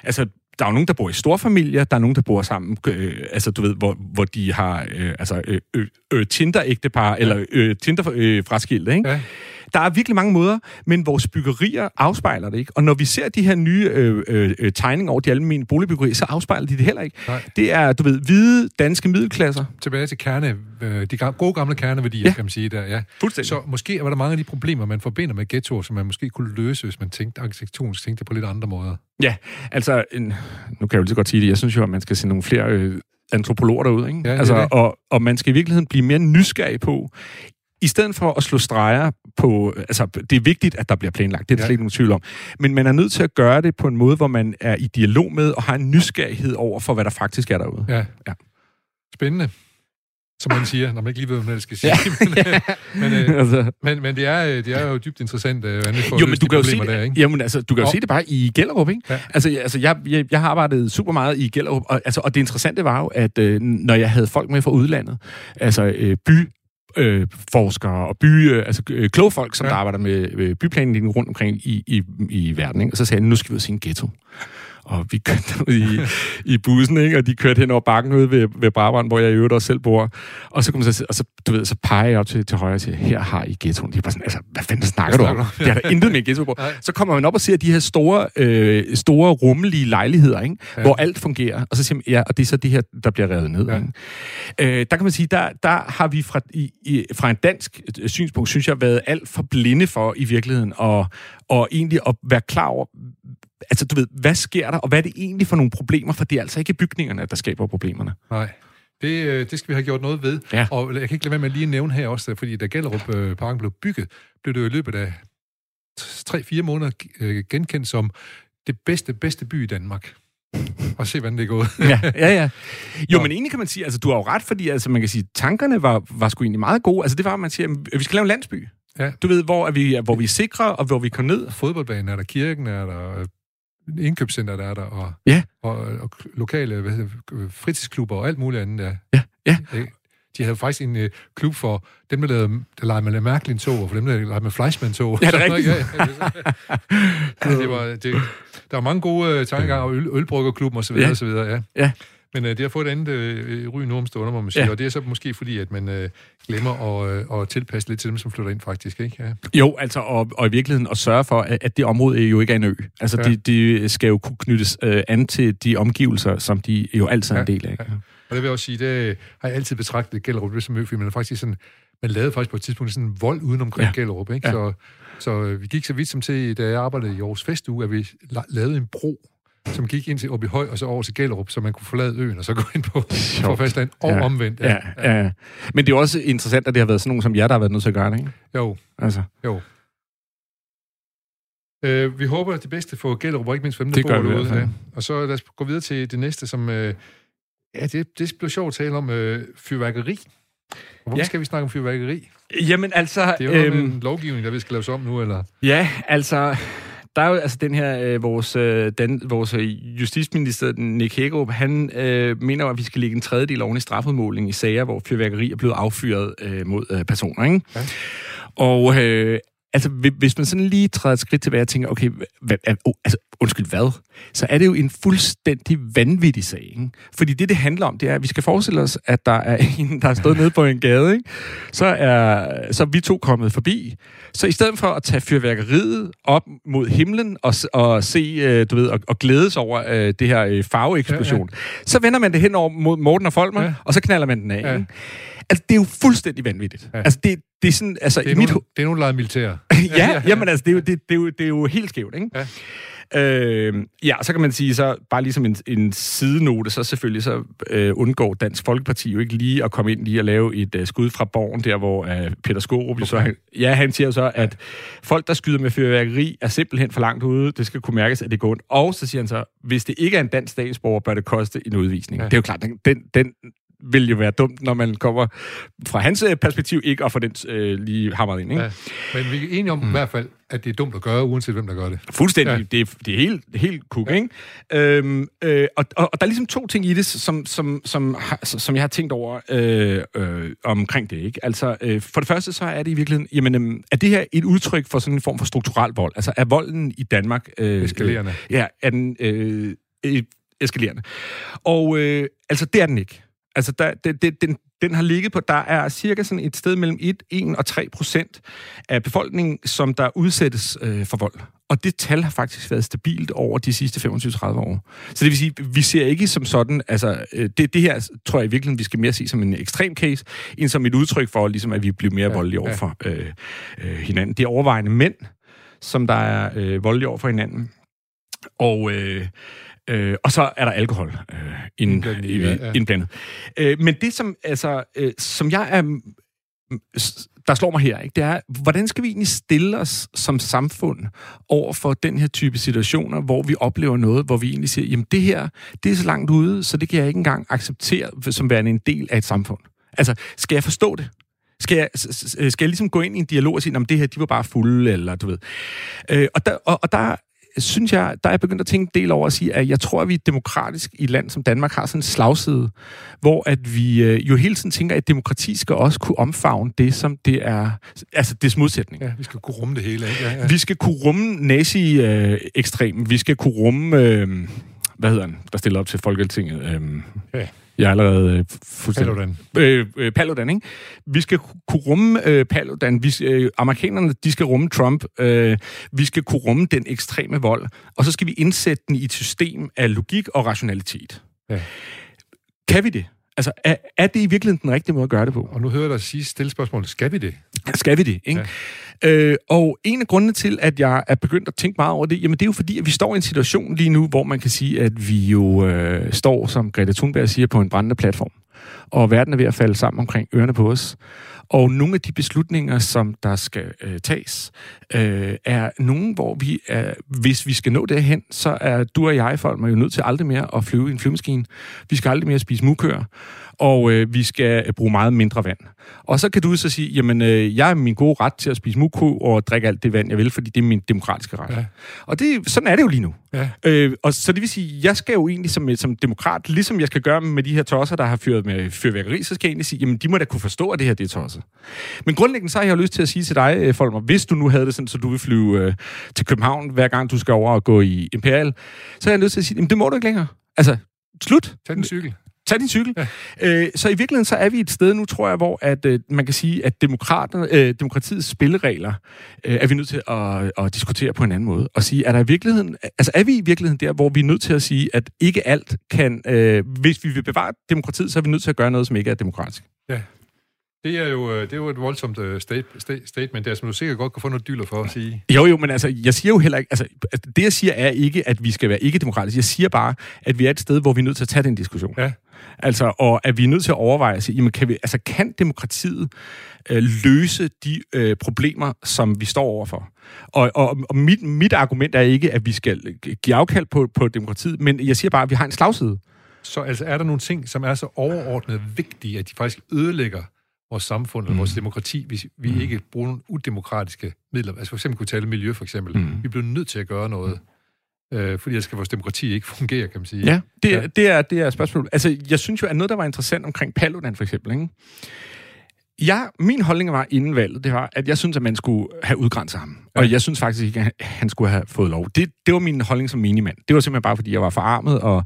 altså der er jo nogen, der bor i storfamilier, der er nogen, der bor sammen, øh, altså du ved, hvor, hvor de har øh, altså, øh, øh, Tinder-ægtepar, ja. eller øh, Tinder-fraskilt, øh, ikke? Ja. Der er virkelig mange måder, men vores byggerier afspejler det ikke. Og når vi ser de her nye øh, øh, øh tegninger over de almindelige boligbyggerier, så afspejler de det heller ikke. Nej. Det er, du ved, hvide danske middelklasser. Tilbage til kerne, øh, de gode gamle kerneværdier, ja. kan man sige der. Ja. Fuldstændig. Så måske var der mange af de problemer, man forbinder med ghettoer, som man måske kunne løse, hvis man tænkte arkitektonisk, tænkte på lidt andre måder. Ja, altså, en, nu kan jeg jo lige godt sige det, jeg synes jo, at man skal se nogle flere øh, antropologer derud, ikke? Ja, altså, det. Og, og man skal i virkeligheden blive mere nysgerrig på, i stedet for at slå streger på... Altså, det er vigtigt, at der bliver planlagt, det er der ja. slet ikke nogen tvivl om. Men man er nødt til at gøre det på en måde, hvor man er i dialog med og har en nysgerrighed over for, hvad der faktisk er derude. Ja. ja. Spændende som man siger, når man ikke lige ved, hvad det skal sige. Ja. men, øh, men, øh, altså. men, men det, er, øh, det er jo dybt interessant, øh, hvordan vi får jo, men du kan jo se det, der, ikke? Jamen, altså, du kan jo og, se det bare i Gellerup, ikke? Ja. Altså, altså jeg, jeg, jeg har arbejdet super meget i Gellerup, og, altså, og det interessante var jo, at øh, når jeg havde folk med fra udlandet, altså øh, by øh, forskere og by, øh, altså øh, kloge folk, som ja. der arbejder med øh, byplanlægning rundt omkring i, i, i verden. Ikke? Og så sagde jeg, nu skal vi ud og se en ghetto. Og vi kørte ud i, i bussen, ikke? og de kørte hen over bakken ude ved, ved Brabrand, hvor jeg i øvrigt også selv bor. Og så, kom så, og så, du ved, så peger jeg op til, til højre og siger, her har I ghettoen. De er bare sådan, altså, hvad fanden snakker du om? Det er der intet med ghetto på. Så kommer man op og ser de her store, øh, store rummelige lejligheder, ikke? Ja. hvor alt fungerer. Og så siger man, ja, og det er så det her, der bliver revet ned. Ja. Ikke? Øh, der kan man sige, der, der har vi fra, i, i, fra en dansk øh, synspunkt, synes jeg, været alt for blinde for i virkeligheden, og, og egentlig at være klar over, altså du ved, hvad sker der, og hvad er det egentlig for nogle problemer, for det er altså ikke bygningerne, der skaber problemerne. Nej. Det, øh, det skal vi have gjort noget ved. Ja. Og jeg kan ikke lade være med at lige nævne her også, fordi da Gellerup øh, Parken blev bygget, blev det jo i løbet af 3-4 måneder øh, genkendt som det bedste, bedste by i Danmark. Og se, hvordan det er gået. ja, ja, ja. Jo, Nå. men egentlig kan man sige, altså du har jo ret, fordi altså, man kan sige, tankerne var, var sgu egentlig meget gode. Altså det var, at man siger, at vi skal lave en landsby. Ja. Du ved, hvor, er vi, hvor vi er sikre, og hvor vi kan ned. Fodboldbanen er der, kirken er der, indkøbscenter der er der, og, ja. og, og lokale hvad hedder, fritidsklubber og alt muligt andet der. Ja, ja. De havde faktisk en uh, klub for dem, der, lavede, der legede med Mærkelin-tog, og for dem, der legede med Fleischmann-tog. Ja, det er rigtigt. ja, ja, det var, det, der var mange gode uh, tankegange, og øl, ølbryggerklubben osv. Ja. osv. Ja. ja. Men øh, det har fået et andet øh, ry nu om stunder, må man sige. Ja. Og det er så måske fordi, at man øh, glemmer at, øh, at tilpasse lidt til dem, som flytter ind faktisk, ikke? Ja. Jo, altså, og, og i virkeligheden at sørge for, at, at det område jo ikke er en ø. Altså, ja. de, de skal jo kunne knyttes øh, an til de omgivelser, som de jo altid er en del af. Ja. Og det vil jeg også sige, det har jeg altid betragtet Gellerup som ø, er faktisk sådan, man lavede faktisk på et tidspunkt sådan en vold uden omkring ja. Gellerup, ikke? Ja. Så, så øh, vi gik så vidt som til, da jeg arbejdede i Aarhus Festuge, at vi lavede en bro som gik ind til Høj og så over til Gellerup, så man kunne forlade øen og så gå ind på, på fastland og ja. omvendt. Ja. Ja, ja. Men det er også interessant, at det har været sådan nogen som jer, der har været nødt til at gøre det, ikke? Jo. Altså. Jo. Øh, vi håber at det bedste for Gellerup, og ikke mindst for dem, der bor derude. Altså. Og så lad os gå videre til det næste, som... Øh, ja, det, det bliver sjovt at tale om øh, fyrværkeri. Hvorfor ja. skal vi snakke om fyrværkeri? Jamen altså... Det er jo øhm, en lovgivning, der vi skal laves om nu, eller? Ja, altså der er jo altså den her, øh, vores, øh, den, vores øh, justitsminister, Nick Hækkerup, han øh, mener at vi skal lægge en tredjedel oven i strafudmåling i sager, hvor fyrværkeri er blevet affyret øh, mod øh, personer. Ikke? Ja. Og øh, altså, hvis man sådan lige træder et skridt tilbage og tænker, okay, hvad, oh, altså, undskyld, hvad? Så er det jo en fuldstændig vanvittig sag, ikke? Fordi det, det handler om, det er, at vi skal forestille os, at der er en, der er stået nede på en gade, ikke? Så er, så er vi to kommet forbi. Så i stedet for at tage fyrværkeriet op mod himlen og, og se, øh, du ved, og, og glædes over øh, det her øh, farveeksplosion, ja, ja. så vender man det hen over mod Morten og Folmer, ja. og så knaller man den af, ja. ikke? Altså, det er jo fuldstændig vanvittigt. Ja. Altså, det, det er sådan, altså... Det er, mit... nogle, det er nogle lejede militær. ja, jamen altså, det er jo, det, det, er jo, det er jo helt skævt, ikke? Ja. Øh, ja, så kan man sige, så bare ligesom en, en sidenote, så selvfølgelig så øh, undgår Dansk Folkeparti jo ikke lige at komme ind lige og lave et øh, skud fra borgen, der hvor øh, Peter Skorup, okay. så han, ja, han siger så, at folk, der skyder med fyrværkeri, er simpelthen for langt ude. Det skal kunne mærkes, at det går ondt. Og så siger han så, hvis det ikke er en dansk statsborger, bør det koste en udvisning. Ja. Det er jo klart, den, den, vil jo være dumt, når man kommer fra hans øh, perspektiv, ikke at få den øh, lige hamret ind. Ikke? Ja. Men vi er enige om mm. i hvert fald, at det er dumt at gøre, uanset hvem der gør det. Fuldstændig. Ja. Det, er, det er helt, helt kuk, ja. ikke? Øhm, øh, og, og, og der er ligesom to ting i det, som, som, som, som jeg har tænkt over øh, øh, omkring det, ikke? Altså, øh, for det første så er det i virkeligheden, jamen, øh, er det her et udtryk for sådan en form for strukturel vold? Altså, er volden i Danmark... Øh, eskalerende. Øh, ja, er den øh, eskalerende. Og øh, altså, det er den ikke. Altså, der, det, det, den, den har ligget på, der er cirka sådan et sted mellem 1, 1 og 3 procent af befolkningen, som der udsættes øh, for vold. Og det tal har faktisk været stabilt over de sidste 25-30 år. Så det vil sige, vi ser ikke som sådan, altså øh, det, det her tror jeg i virkeligheden, vi skal mere se som en ekstrem case, end som et udtryk for, ligesom at vi bliver mere ja, voldelige over for øh, øh, hinanden. Det er overvejende mænd, som der er øh, voldelige over for hinanden. Og øh, Øh, og så er der alkohol øh, ind, indblandet. Ja, indblandet. Øh, men det, som, altså, øh, som jeg er der slår mig her, ikke, det er, hvordan skal vi egentlig stille os som samfund over for den her type situationer, hvor vi oplever noget, hvor vi egentlig siger, jamen det her, det er så langt ude, så det kan jeg ikke engang acceptere som værende en del af et samfund. Altså, skal jeg forstå det? Skal jeg, skal jeg ligesom gå ind i en dialog og sige, at det her, de var bare fulde, eller du ved. Øh, og, der, og, og der synes jeg, der er jeg begyndt at tænke en del over at sige, at jeg tror, at vi demokratisk i et land som Danmark har sådan en slagside, hvor at vi øh, jo hele tiden tænker, at demokrati skal også kunne omfavne det, som det er, altså dets modsætning. Ja, vi skal kunne rumme det hele, ikke? Ja, ja. Vi skal kunne rumme nazi-ekstrem, vi skal kunne rumme, øh, hvad hedder han, der stiller op til Folketinget? Øh, Ja. Jeg er allerede øh, fuldstændig... Paludan. Øh, øh, Paludan, ikke? Vi skal kunne rumme øh, Paludan. Vi, øh, amerikanerne, de skal rumme Trump. Øh, vi skal kunne rumme den ekstreme vold. Og så skal vi indsætte den i et system af logik og rationalitet. Ja. Kan vi det? Altså, er, er det i virkeligheden den rigtige måde at gøre det på? Og nu hører jeg dig sige stille spørgsmål. Skal vi det? Skal vi det, ikke? Ja. Øh, og en af grundene til, at jeg er begyndt at tænke meget over det, jamen det er jo fordi, at vi står i en situation lige nu, hvor man kan sige, at vi jo øh, står, som Greta Thunberg siger, på en brændende platform. Og verden er ved at falde sammen omkring ørerne på os. Og nogle af de beslutninger, som der skal øh, tages, øh, er nogle, hvor vi, er, hvis vi skal nå derhen, så er du og jeg, folk, jo nødt til aldrig mere at flyve i en flyvemaskine. Vi skal aldrig mere spise mukør, og øh, vi skal øh, bruge meget mindre vand. Og så kan du så sige, jamen, øh, jeg er min gode ret til at spise mukko og drikke alt det vand, jeg vil, fordi det er min demokratiske ret. Ja. Og det, sådan er det jo lige nu. Ja. Øh, og så det vil sige, jeg skal jo egentlig som, som demokrat, ligesom jeg skal gøre med de her tosser, der har fyret med fyrværkeri, så skal jeg egentlig sige, jamen de må da kunne forstå, at det her det er tosset. Men grundlæggende så har jeg lyst til at sige til dig, øh, Folmer, hvis du nu havde det sådan, så du vil flyve øh, til København, hver gang du skal over og gå i Imperial, så har jeg lyst til at sige, jamen det må du ikke længere. Altså, slut. Tag den cykel. Tag din cykel. Ja. Øh, så i virkeligheden så er vi et sted nu, tror jeg, hvor at, øh, man kan sige, at demokraterne, øh, demokratiets spilleregler øh, er vi nødt til at, at diskutere på en anden måde. Og sige, er der i virkeligheden, altså er vi i virkeligheden der, hvor vi er nødt til at sige, at ikke alt kan, øh, hvis vi vil bevare demokratiet, så er vi nødt til at gøre noget, som ikke er demokratisk. Ja. Det er jo, øh, det er jo et voldsomt uh, state, state, statement der, som du sikkert godt kan få noget dyller for at sige. Jo, jo, men altså, jeg siger jo heller ikke, altså, altså, det jeg siger er ikke, at vi skal være ikke-demokratiske. Jeg siger bare, at vi er et sted, hvor vi er nødt til at tage den diskussion. Ja. Altså, og at vi er nødt til at overveje at sige, jamen, kan, vi, altså, kan demokratiet øh, løse de øh, problemer, som vi står overfor? Og, og, og mit, mit argument er ikke, at vi skal give afkald på, på demokratiet, men jeg siger bare, at vi har en slagside. Så altså, er der nogle ting, som er så overordnet vigtige, at de faktisk ødelægger vores samfund eller vores demokrati, hvis vi mm. ikke bruger nogle udemokratiske midler. Altså for eksempel kunne tale miljø, for eksempel. Mm. Vi bliver nødt til at gøre noget, øh, fordi ellers skal vores demokrati ikke fungere, kan man sige. Ja, det, ja. det, er, det er spørgsmålet. Altså, jeg synes jo, at noget, der var interessant omkring Paludan, for eksempel, ikke? Ja, min holdning var inden valget, det var, at jeg synes, at man skulle have udgrænset ham. Ja. Og jeg synes faktisk ikke, at han skulle have fået lov. Det, det var min holdning som minimand. Det var simpelthen bare, fordi jeg var forarmet, og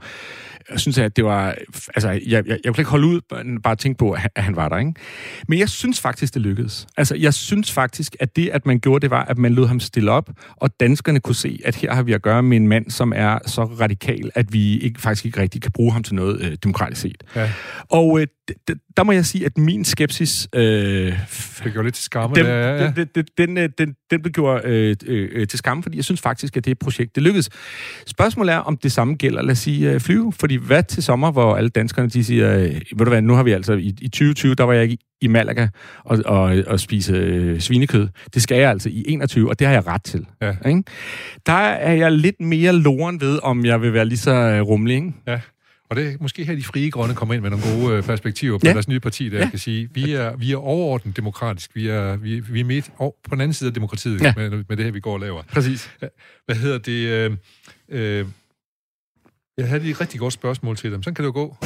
jeg synes, at det var... Altså, jeg, jeg, jeg kunne ikke holde ud, bare tænke på, at han, var der, ikke? Men jeg synes faktisk, det lykkedes. Altså, jeg synes faktisk, at det, at man gjorde, det var, at man lod ham stille op, og danskerne kunne se, at her har vi at gøre med en mand, som er så radikal, at vi ikke, faktisk ikke rigtig kan bruge ham til noget øh, demokratisk set. Ja. Og øh, der må jeg sige, at min skepsis... Øh, Det gjorde lidt til skamme. den, ja, ja. den, den, den, den, den, den blev gjort øh, øh, til skamme, fordi jeg synes faktisk, at det projekt, det lykkedes. Spørgsmålet er, om det samme gælder, lad os sige, øh, flyve. Fordi hvad til sommer, hvor alle danskerne, de siger, øh, ved du hvad, nu har vi altså, i, i 2020, der var jeg i, i Malaga og, og, og spise øh, svinekød. Det skal jeg altså i 21, og det har jeg ret til. Ja. Ikke? Der er jeg lidt mere loren ved, om jeg vil være lige så øh, rummelig. Ikke? Ja. Og det er måske her, de frie grønne kommer ind med nogle gode øh, perspektiver på Ja. deres nye parti, der Ja. kan sige, vi er, vi er overordnet demokratisk. Vi er, vi, vi er midt og på den anden side af demokratiet ja. med, med det her, vi går og laver. Præcis. Hvad hedder det? Øh, øh, jeg havde lige et rigtig godt spørgsmål til dem. Sådan kan det jo gå.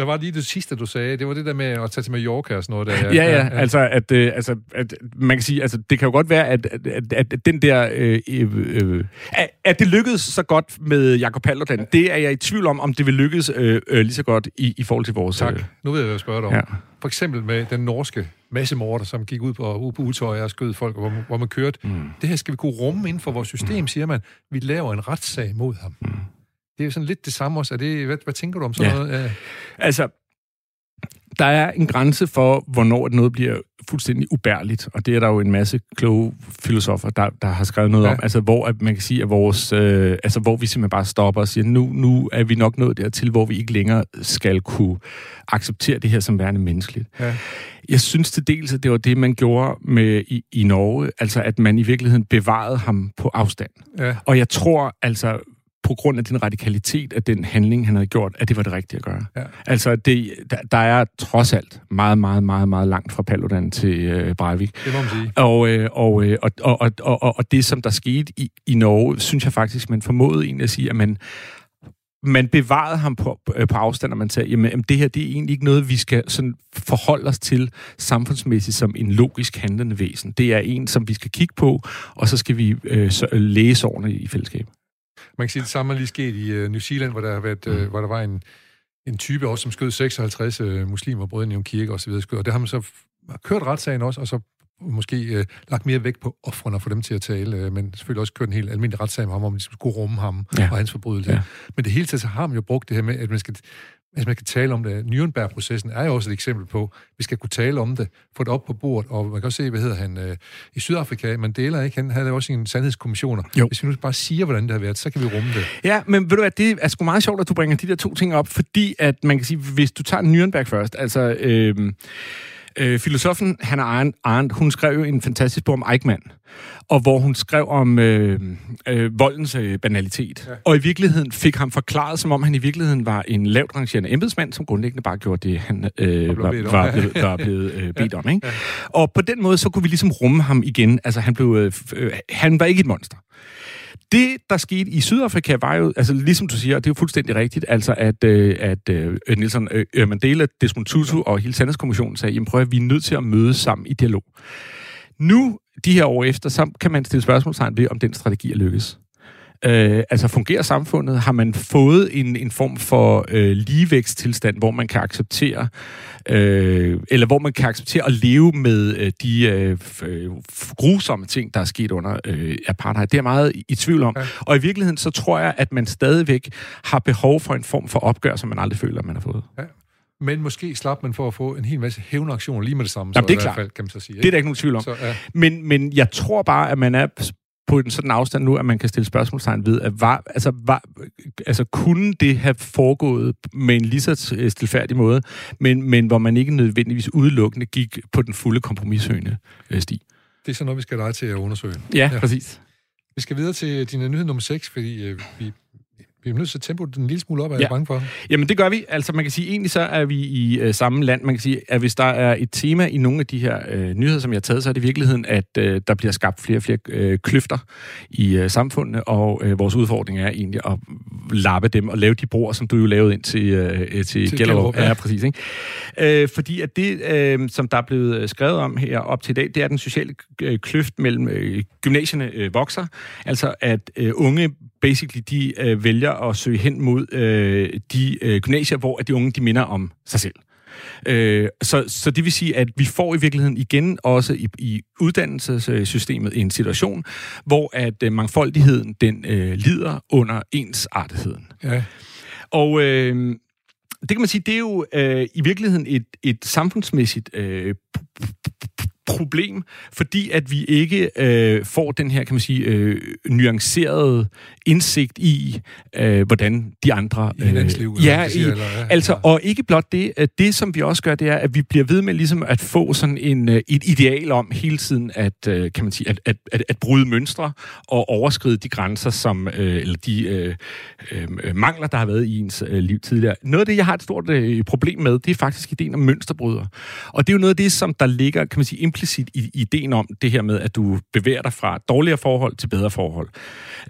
Hvad var lige det sidste, du sagde? Det var det der med at tage til Mallorca og sådan noget. Der. Ja, ja, altså, at, øh, altså at, man kan sige, altså, det kan jo godt være, at, at, at, at den der, øh, øh, øh, at, at det lykkedes så godt med Jakob Paludan, det er jeg i tvivl om, om det vil lykkes øh, øh, lige så godt i, i forhold til vores... Tak. Øh, Nu ved jeg, hvad jeg spørger dig om. Ja. Ja. For eksempel med den norske massemorder, som gik ud på, ud på Utøj og skød folk, hvor, man- hvor man kørte. Mm. Det her skal vi kunne rumme inden for vores system, siger man. Vi laver en retssag mod ham. Mm. Det er jo sådan lidt det samme også. Er det, hvad, hvad tænker du om sådan Ja. noget? Ja. altså, der er en grænse for, hvornår noget bliver fuldstændig ubærligt, og det er der jo en masse kloge filosofer, der, der har skrevet noget ja. Om, altså hvor at man kan sige, at vores, øh, altså hvor vi simpelthen bare stopper og siger, nu, nu er vi nok nået dertil, hvor vi ikke længere skal kunne acceptere det her som værende menneskeligt. Ja. Jeg synes til dels, at det var det, man gjorde med i, i Norge, altså at man i virkeligheden bevarede ham på afstand. Ja. Og jeg tror altså, på grund af den radikalitet af den handling, han havde gjort, at det var det rigtige at gøre. Ja. Altså, det, der, der er trods alt meget, meget, meget, meget langt fra Paludan til øh, Breivik. Det må man sige. Og, øh, og, øh, og, og, og, og, og det, som der skete i, i Norge, synes jeg faktisk, man formåede egentlig at sige, at man man bevarede ham på, øh, på afstand, og man sagde, jamen, jamen det her det er egentlig ikke noget, vi skal sådan forholde os til samfundsmæssigt som en logisk handlende væsen. Det er en, som vi skal kigge på, og så skal vi øh, så, øh, læse årene i fællesskab. Man kan sige, at det samme er lige sket i uh, New Zealand, hvor der, har været, uh, hvor der var en, en type også, som skød 56 uh, muslimer, brød i en kirke osv. Og det har man så kørt retssagen også, og så måske øh, lagt mere vægt på offrene og få dem til at tale, øh, men selvfølgelig også kørt en helt almindelig retssag med ham, om de skulle rumme ham ja. og hans forbrydelse. Ja. Men det hele taget så har man jo brugt det her med, at man skal hvis man kan tale om det. Nürnberg-processen er jo også et eksempel på, vi skal kunne tale om det, få det op på bordet, og man kan også se, hvad hedder han, øh, i Sydafrika, man deler ikke, han havde også en sandhedskommissioner. Jo. Hvis vi nu bare siger, hvordan det har været, så kan vi rumme det. Ja, men ved du hvad, det er sgu meget sjovt, at du bringer de der to ting op, fordi at man kan sige, hvis du tager Nürnberg først, altså... Øh, Øh, filosofen Hannah Arendt, hun skrev jo en fantastisk bog om Eichmann, og hvor hun skrev om øh, øh, voldens øh, banalitet. Ja. Og i virkeligheden fik ham forklaret, som om han i virkeligheden var en lavt rangerende embedsmand, som grundlæggende bare gjorde det, han øh, var, var, blevet, var blevet øh, bedt ja. om. Ikke? Ja. Og på den måde, så kunne vi ligesom rumme ham igen. Altså, han, blev, øh, øh, han var ikke et monster. Det, der skete i Sydafrika, var jo, altså ligesom du siger, det er jo fuldstændig rigtigt, altså at, øh, at øh, øh Nelson øh, øh, Mandela, Desmond Tutu og hele Sandhedskommissionen sagde, jamen prøv at vi er nødt til at mødes sammen i dialog. Nu, de her år efter, så kan man stille spørgsmålstegn ved, om den strategi er lykkes. Øh, altså fungerer samfundet? Har man fået en, en form for øh, ligevæksttilstand, hvor man kan acceptere, øh, eller hvor man kan acceptere at leve med øh, de øh, grusomme ting, der er sket under øh, apartheid? Det er jeg meget i, tvivl om. Ja. Og i virkeligheden, så tror jeg, at man stadigvæk har behov for en form for opgør, som man aldrig føler, at man har fået. Ja. Men måske slap man for at få en hel masse hævnaktioner lige med det samme. Jamen, så det er klart. Fald, kan man så sige. Ikke? Det er der ikke nogen tvivl om. Så, ja. men, men jeg tror bare, at man er på en sådan afstand nu, at man kan stille spørgsmålstegn ved, at var, altså, var, altså, kunne det have foregået med en lige så stilfærdig måde, men, men hvor man ikke nødvendigvis udelukkende gik på den fulde kompromissøgende øh, sti? Det er så noget, vi skal lege til at undersøge. Ja, ja, præcis. Vi skal videre til din nyhed nummer 6, fordi øh, vi vi er nødt til at tempo den en lille smule op, er ja. jeg bange for. Jamen, det gør vi. Altså, man kan sige, egentlig så er vi i øh, samme land. Man kan sige, at hvis der er et tema i nogle af de her øh, nyheder, som jeg har taget, så er det i virkeligheden, at øh, der bliver skabt flere og flere øh, kløfter i øh, samfundet, og øh, vores udfordring er egentlig at lappe dem og lave de broer, som du jo lavede ind til, øh, til, til Gellerup. Ja, præcis. Ikke? Øh, fordi at det, øh, som der er blevet øh, skrevet om her op til i dag, det er, den sociale øh, kløft mellem øh, gymnasierne øh, vokser. Altså, at øh, unge basically de øh, vælger at søge hen mod øh, de øh, gymnasier, hvor de unge de minder om sig selv. Øh, så, så det vil sige, at vi får i virkeligheden igen også i, i uddannelsessystemet en situation, hvor at øh, mangfoldigheden den øh, lider under ensartetheden. Ja. Og øh, det kan man sige, det er jo øh, i virkeligheden et, et samfundsmæssigt øh, problem, fordi at vi ikke øh, får den her, kan man sige, øh, nuancerede indsigt i, øh, hvordan de andre... Øh, I liv, ja, i, eller, ja, altså, ja. og ikke blot det, at det, som vi også gør, det er, at vi bliver ved med ligesom at få sådan en, øh, et ideal om hele tiden at, øh, kan man sige, at, at, at, at bryde mønstre og overskride de grænser, som, øh, eller de øh, øh, mangler, der har været i ens øh, liv tidligere. Noget af det, jeg har et stort øh, problem med, det er faktisk ideen om mønsterbryder. Og det er jo noget af det, som der ligger, kan man sige, implicit i ideen om det her med, at du bevæger dig fra dårligere forhold til bedre forhold.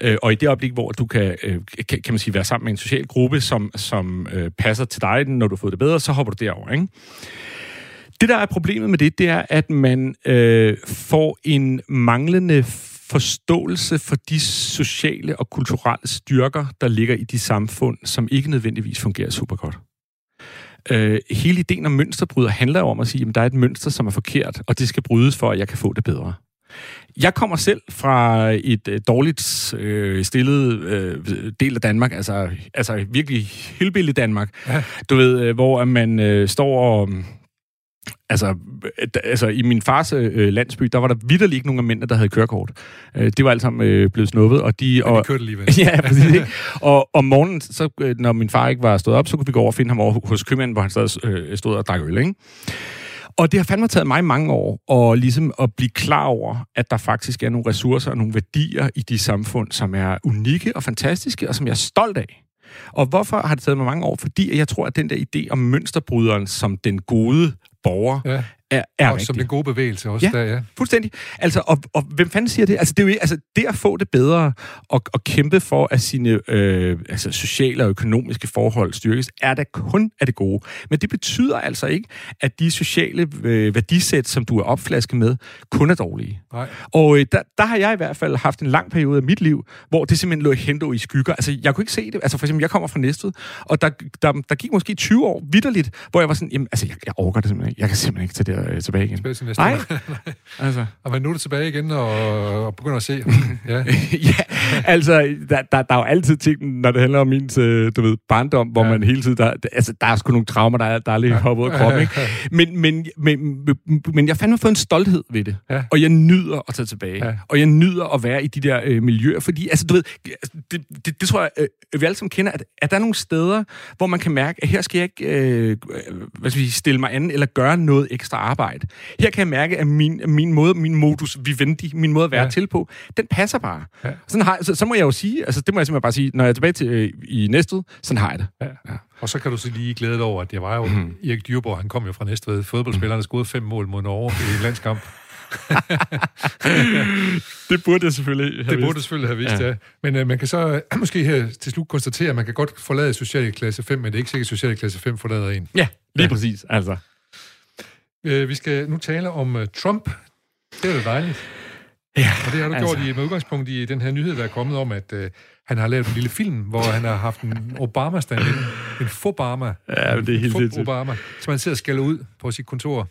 Øh, og i det øjeblik, hvor du kan, øh, kan, kan man sige, være sammen med en social gruppe, som, som øh, passer til dig, når du har fået det bedre, så hopper du derover, ikke? Det, der er problemet med det, det er, at man øh, får en manglende forståelse for de sociale og kulturelle styrker, der ligger i de samfund, som ikke nødvendigvis fungerer super godt. Øh, hele ideen om mønsterbryder handler om at sige, at der er et mønster, som er forkert, og det skal brydes for, at jeg kan få det bedre. Jeg kommer selv fra et øh, dårligt øh, stillet øh, del af Danmark, altså, altså virkelig helt Danmark. Ja. Du ved, øh, hvor man øh, står og Altså, altså, i min fars øh, landsby, der var der vidderlig ikke nogen af mændene, der havde kørekort. Øh, det var alt sammen øh, blevet snuppet. Og de, og, ja, de kørte alligevel. ja, præcis. Ikke? og om morgenen, så, øh, når min far ikke var stået op, så kunne vi gå over og finde ham over hos købmanden, hvor han stod, øh, stod og drak øl. Ikke? Og det har fandme taget mig mange år og ligesom at blive klar over, at der faktisk er nogle ressourcer og nogle værdier i de samfund, som er unikke og fantastiske, og som jeg er stolt af. Og hvorfor har det taget mig mange år? Fordi jeg tror, at den der idé om mønsterbryderen som den gode borger, ja er, er og rigtig. som den gode bevægelse også ja, der, ja. fuldstændig. Altså, og, og hvem fanden siger det? Altså, det er jo altså, det at få det bedre og, og kæmpe for, at sine øh, altså, sociale og økonomiske forhold styrkes, er da kun af det gode. Men det betyder altså ikke, at de sociale øh, værdisæt, som du er opflasket med, kun er dårlige. Nej. Og øh, der, der har jeg i hvert fald haft en lang periode af mit liv, hvor det simpelthen lå hento i skygger. Altså, jeg kunne ikke se det. Altså, for eksempel, jeg kommer fra Næstved, og der, der, der gik måske 20 år vidderligt, hvor jeg var sådan, jamen, altså, jeg, jeg overgår det simpelthen ikke. Jeg kan simpelthen ikke til det øh, tilbage igen. Tilbage til næste Nej. altså. Og men nu er det tilbage igen og, og begynder at se. ja. ja, altså, der, der, der er jo altid ting, når det handler om min øh, du ved, barndom, hvor ja. man hele tiden... Der, altså, der er sgu nogle traumer, der, der er lige hoppet ud af kroppen, ikke? Men, men, men, men, men jeg fandme fået en stolthed ved det. Ja. Og jeg nyder at tage tilbage. Ja. Og jeg nyder at være i de der øh, miljøer, fordi, altså, du ved, det, det, det tror jeg, øh, vi alle sammen kender, at, at der er nogle steder, hvor man kan mærke, at her skal jeg ikke øh, hvad skal vi, stille mig an, eller gøre noget ekstra arbejde. Her kan jeg mærke, at min, min måde, min modus vivendi, min måde at være ja. til på, den passer bare. Ja. Sådan har, så, så må jeg jo sige, altså det må jeg simpelthen bare sige, når jeg er tilbage til, øh, i Næstved, sådan har jeg det. Ja. Ja. Og så kan du så lige glæde dig over, at jeg var jo, mm. Erik Dyrborg, han kom jo fra Næstved, fodboldspillerne scorede fem mål mod Norge i en landskamp. det burde jeg selvfølgelig have Det burde du selvfølgelig have vidst, ja. ja. Men uh, man kan så uh, måske her til slut konstatere, at man kan godt forlade socialklasse 5, men det er ikke sikkert, at socialklasse 5 forlader en. Ja, lige ja. præcis. Altså. Uh, vi skal nu tale om uh, Trump. Det er da dejligt. Ja, og det har du altså. gjort i, med udgangspunkt i den her nyhed, der er kommet om, at uh, han har lavet en lille film, hvor han har haft en Obama-stand, en, en Fobama. Ja, det er helt vildt. Obama, som han sidder og skælder ud på sit kontor.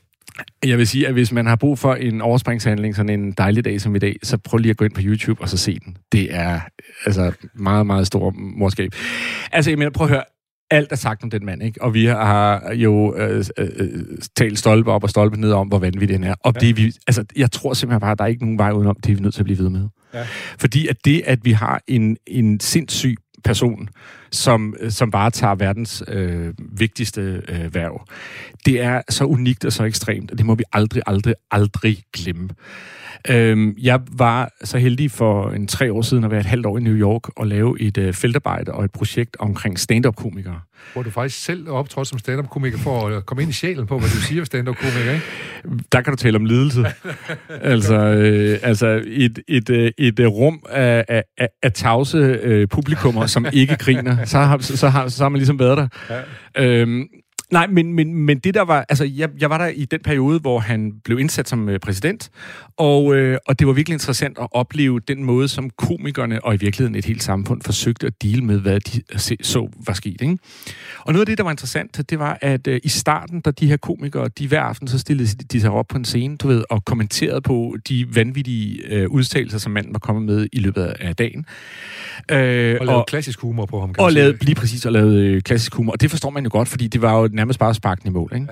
Jeg vil sige, at hvis man har brug for en overspringshandling, sådan en dejlig dag som i dag, så prøv lige at gå ind på YouTube og så se den. Det er altså meget, meget stor morskab. Altså, jeg mener, prøv at høre, alt er sagt om den mand, ikke? Og vi har jo øh, øh, talt stolpe op og stolpe ned om, hvor vanvittig den er. Og ja. det vi, altså, jeg tror simpelthen bare, at der er ikke nogen vej udenom, det er vi nødt til at blive ved med. Ja. Fordi at det, at vi har en, en sindssyg person, som, som bare tager verdens øh, vigtigste øh, værv. Det er så unikt og så ekstremt, og det må vi aldrig, aldrig, aldrig glemme. Øhm, jeg var så heldig for en tre år siden at være et halvt år i New York og lave et øh, feltarbejde og et projekt omkring stand-up-komikere. Hvor du faktisk selv optrådt som stand-up-komiker for at komme ind i sjælen på, hvad du siger stand-up-komiker, ikke? Der kan du tale om lidelse. altså, øh, altså et, et, et, et rum af, af, af tavse øh, publikummer, som ikke griner. Så har, så, har, så har man ligesom været der. Ja. Øhm, Nej, men, men, men det der var... Altså, jeg, jeg var der i den periode, hvor han blev indsat som øh, præsident, og, øh, og det var virkelig interessant at opleve den måde, som komikerne og i virkeligheden et helt samfund forsøgte at dele med, hvad de så var sket. Ikke? Og noget af det, der var interessant, det var, at øh, i starten, da de her komikere, de hver aften, så stillede de sig op på en scene, du ved, og kommenterede på de vanvittige øh, udtalelser, som manden var kommet med i løbet af dagen. Øh, og lavede klassisk humor på ham, kan Og lavede, lige præcis, og lavede øh, klassisk humor. Og det forstår man jo godt, fordi det var jo nærmest bare sparken i mål. Ikke?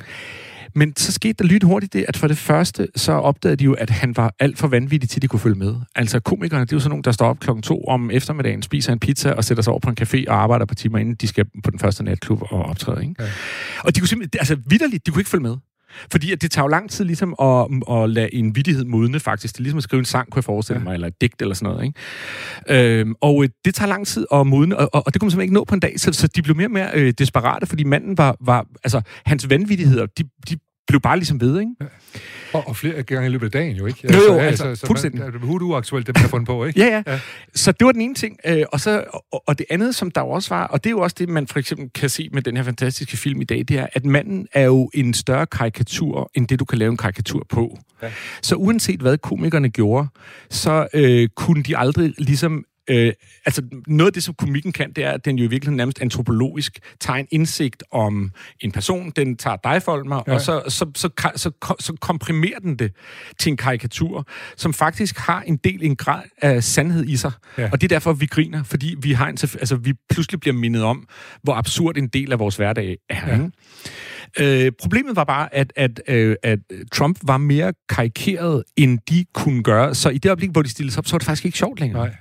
Men så skete der lynhurtigt det, at for det første, så opdagede de jo, at han var alt for vanvittig til, at de kunne følge med. Altså komikerne, det er jo sådan nogle, der står op klokken to om eftermiddagen, spiser en pizza og sætter sig over på en café og arbejder på timer, inden de skal på den første natklub og optræde. Ikke? Ja. Og de kunne simpelthen, altså vidderligt, de kunne ikke følge med. Fordi at det tager jo lang tid ligesom at, at lade en vidighed modne, faktisk. Det er ligesom at skrive en sang, kunne jeg forestille mig, ja. eller et digt eller sådan noget. Ikke? Øhm, og øh, det tager lang tid at modne, og, og, og det kunne man simpelthen ikke nå på en dag, så, så de blev mere og mere øh, desperate, fordi manden var, var, altså hans vanvittigheder, de, de blev bare ligesom ved, ikke? Ja. Og, og flere gange i løbet af dagen jo, ikke? Jo, jo, altså, altså, altså fuldstændig. Man, det er uaktuelt, det man har fundet på, ikke? ja, ja, ja. Så det var den ene ting. Øh, og, så, og, og det andet, som der også var, og det er jo også det, man for eksempel kan se med den her fantastiske film i dag, det er, at manden er jo en større karikatur, end det, du kan lave en karikatur på. Ja. Så uanset hvad komikerne gjorde, så øh, kunne de aldrig ligesom Øh, altså noget af det, som komikken kan, det er, at den jo i virkeligheden nærmest antropologisk tager en indsigt om en person, den tager dig for mig, ja. og så, så, så, så, så, så komprimerer den det til en karikatur, som faktisk har en del, en grad af sandhed i sig. Ja. Og det er derfor, vi griner, fordi vi har en, altså, vi pludselig bliver mindet om, hvor absurd en del af vores hverdag er. Ja. Øh, problemet var bare, at, at, øh, at Trump var mere karikeret, end de kunne gøre. Så i det øjeblik, hvor de stillede sig op, så var det faktisk ikke sjovt længere. Nej.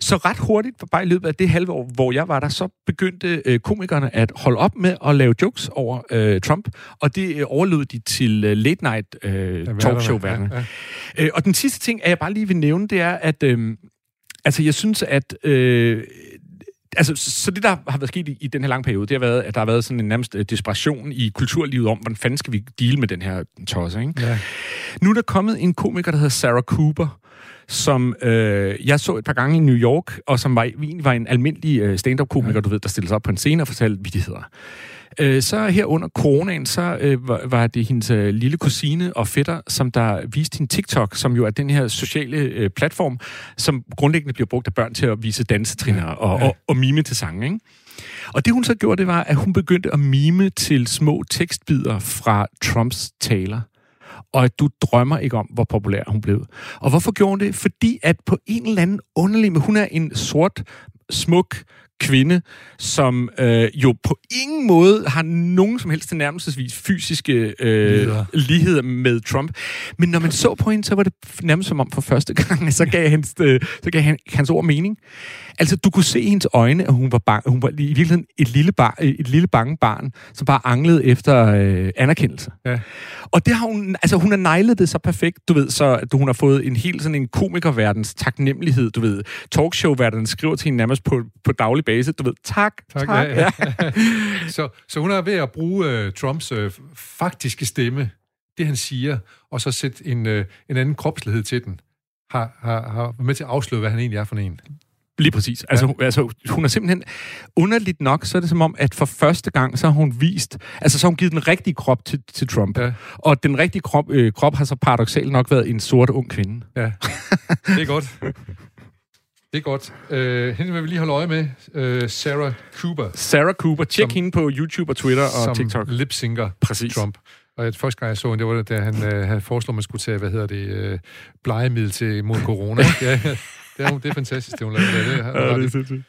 Så ret hurtigt, bare i løbet af det halve år, hvor jeg var der, så begyndte øh, komikerne at holde op med at lave jokes over øh, Trump, og det øh, overlod de til øh, late night øh, talkshow ja, ja. øh, Og den sidste ting, jeg bare lige vil nævne, det er, at øh, altså, jeg synes, at øh, altså, så det, der har været sket i, i den her lange periode, det har været, at der har været sådan en nærmest uh, desperation i kulturlivet om, hvordan fanden skal vi deal med den her tosse, ikke? Ja. Nu er der kommet en komiker, der hedder Sarah Cooper, som øh, jeg så et par gange i New York, og som var, var en almindelig øh, stand-up-komiker, ja. du ved, der stillede sig op på en scene og fortalte vidtigheder. Øh, så her under coronaen, så øh, var, det hendes øh, lille kusine og fætter, som der viste hende TikTok, som jo er den her sociale øh, platform, som grundlæggende bliver brugt af børn til at vise dansetrin ja. og, og, og mime til sange, ikke? Og det hun så gjorde, det var, at hun begyndte at mime til små tekstbider fra Trumps taler og at du drømmer ikke om, hvor populær hun blev. Og hvorfor gjorde hun det? Fordi at på en eller anden underlig, men hun er en sort, smuk, kvinde, som øh, jo på ingen måde har nogen som helst nærmelsesvis fysiske øh, ligheder med Trump. Men når man så på hende, så var det nærmest som om for første gang, så gav, hans, øh, så gav han, hans ord mening. Altså, du kunne se i hendes øjne, at hun var, bang, hun var i virkeligheden et lille, bar, et lille bange barn, som bare anglede efter øh, anerkendelse. Ja. Og det har hun, altså hun har nejlet det så perfekt, du ved, så at hun har fået en helt sådan en komikerverdens taknemmelighed, du ved. Talkshow-verdenen skriver til hende nærmest på, på daglig basis, du ved, tak, tak. tak. Ja, ja. så, så hun er ved at bruge uh, Trumps uh, faktiske stemme, det han siger, og så sætte en, uh, en anden kropslighed til den har, har, har været med til at afsløre, hvad han egentlig er for en. Lige præcis. Altså, ja. altså, hun er simpelthen... Underligt nok, så er det som om, at for første gang, så har hun vist... Altså, så har hun givet den rigtige krop til, til Trump. Ja. Og den rigtige krop, øh, krop har så paradoxalt nok været en sort ung kvinde. Ja, det er godt. Det er godt. Uh, hende vil vi lige holde øje med. Uh, Sarah Cooper. Sarah Cooper. Tjek hende på YouTube og Twitter og som TikTok. Som lipsynker Præcis. Trump. Og et første gang, jeg så hende, det var da han, uh, han foreslog, at man skulle tage, hvad hedder det, uh, blegemiddel til mod corona. ja, det er, det er fantastisk, det hun lavede. Det, det, ja, det er sindssygt.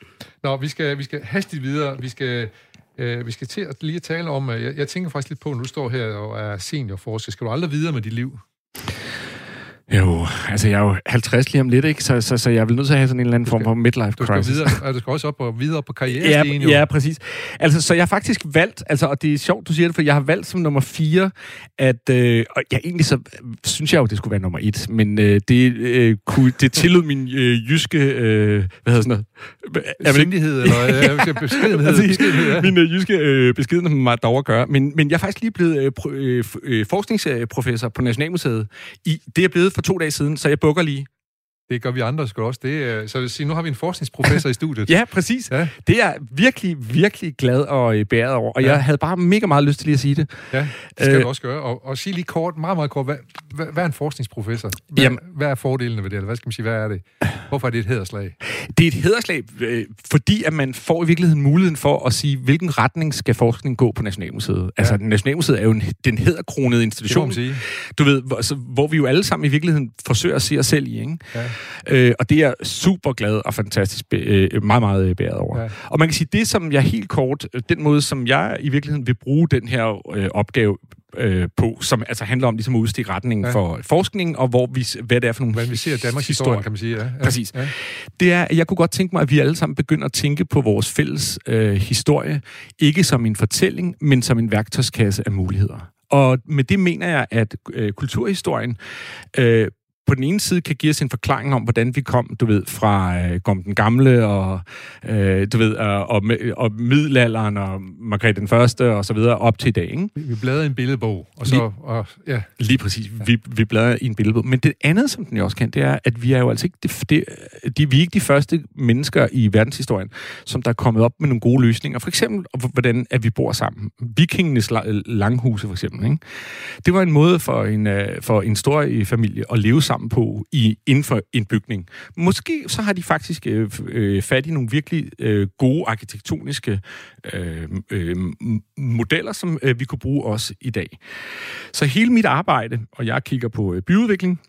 Nå, vi skal, vi skal hastigt videre. Vi skal, øh, vi skal til at lige tale om... Øh, jeg, jeg tænker faktisk lidt på, når du står her og er seniorforsker. Skal du aldrig videre med dit liv? Jo, altså jeg er jo 50 lige om lidt, ikke? Så, så, så jeg vel nødt til at have sådan en eller anden form for midlife du crisis. Videre, du skal også op og videre på karrierestigen, ja, jo. Ja, præcis. Altså, så jeg har faktisk valgt, altså, og det er sjovt, du siger det, for jeg har valgt som nummer 4, at, øh, og jeg egentlig så synes jeg jo, det skulle være nummer 1, men øh, det, øh, kunne, det tillod min øh, jyske, øh, hvad hedder sådan noget? Sindighed, eller ja, beskedenhed. altså, beskedenhed ja. Min øh, jyske øh, beskedenhed mig dog at gøre, men, men jeg er faktisk lige blevet øh, øh, øh, forskningsprofessor på Nationalmuseet. I, det er blevet for to dage siden, så jeg bukker lige. Det gør vi andre sgu også. Det så vil sige, nu har vi en forskningsprofessor i studiet. ja, præcis. Ja. Det er virkelig, virkelig glad og øh, bæret over. Og ja. jeg havde bare mega meget lyst til lige at sige det. Ja, det skal øh, du også gøre. Og, og sige lige kort, meget, meget kort, hvad, hvad, hvad er en forskningsprofessor? Hvad, jamen, hvad er fordelene ved det? Eller hvad skal man sige, hvad er det? Hvorfor er det et hederslag? Det er et hederslag, øh, fordi at man får i virkeligheden muligheden for at sige, hvilken retning skal forskningen gå på Nationalmuseet. Ja. Altså, Nationalmuseet er jo en, den hedderkronede institution. Det må man sige. Du ved, hvor, altså, hvor vi jo alle sammen i virkeligheden forsøger at se os selv i. Ikke? Ja. Øh, og det er super glad og fantastisk øh, meget, meget bæret over. Ja. Og man kan sige, det som jeg helt kort, øh, den måde, som jeg i virkeligheden vil bruge den her øh, opgave øh, på, som altså handler om ligesom at udstikke retningen ja. for forskningen, og hvor vi, hvad det er for nogle Hvad vi ser Danmarks historie, kan man sige. Ja. Ja. Præcis. Ja. Det er, jeg kunne godt tænke mig, at vi alle sammen begynder at tænke på vores fælles øh, historie, ikke som en fortælling, men som en værktøjskasse af muligheder. Og med det mener jeg, at øh, kulturhistorien øh, på den ene side kan give os en forklaring om, hvordan vi kom, du ved, fra øh, Gom den Gamle og, øh, du ved, og, og, og middelalderen og Margrethe den Første og så videre op til i dag, ikke? Vi bladrer en billedbog, og så... Lige, og, ja. lige præcis. Ja. Vi, vi bladrer i en billedbog. Men det andet, som den jo også kan, det er, at vi er jo altså ikke... Det, det, de, vi er ikke de første mennesker i verdenshistorien, som der er kommet op med nogle gode løsninger. For eksempel, hvordan at vi bor sammen. Vikingenes langhuse, for eksempel, ikke? Det var en måde for en, øh, for en stor familie at leve sammen sammen på i, inden for en bygning. Måske så har de faktisk øh, øh, fat i nogle virkelig øh, gode arkitektoniske øh, øh, modeller, som øh, vi kunne bruge også i dag. Så hele mit arbejde, og jeg kigger på øh, byudvikling,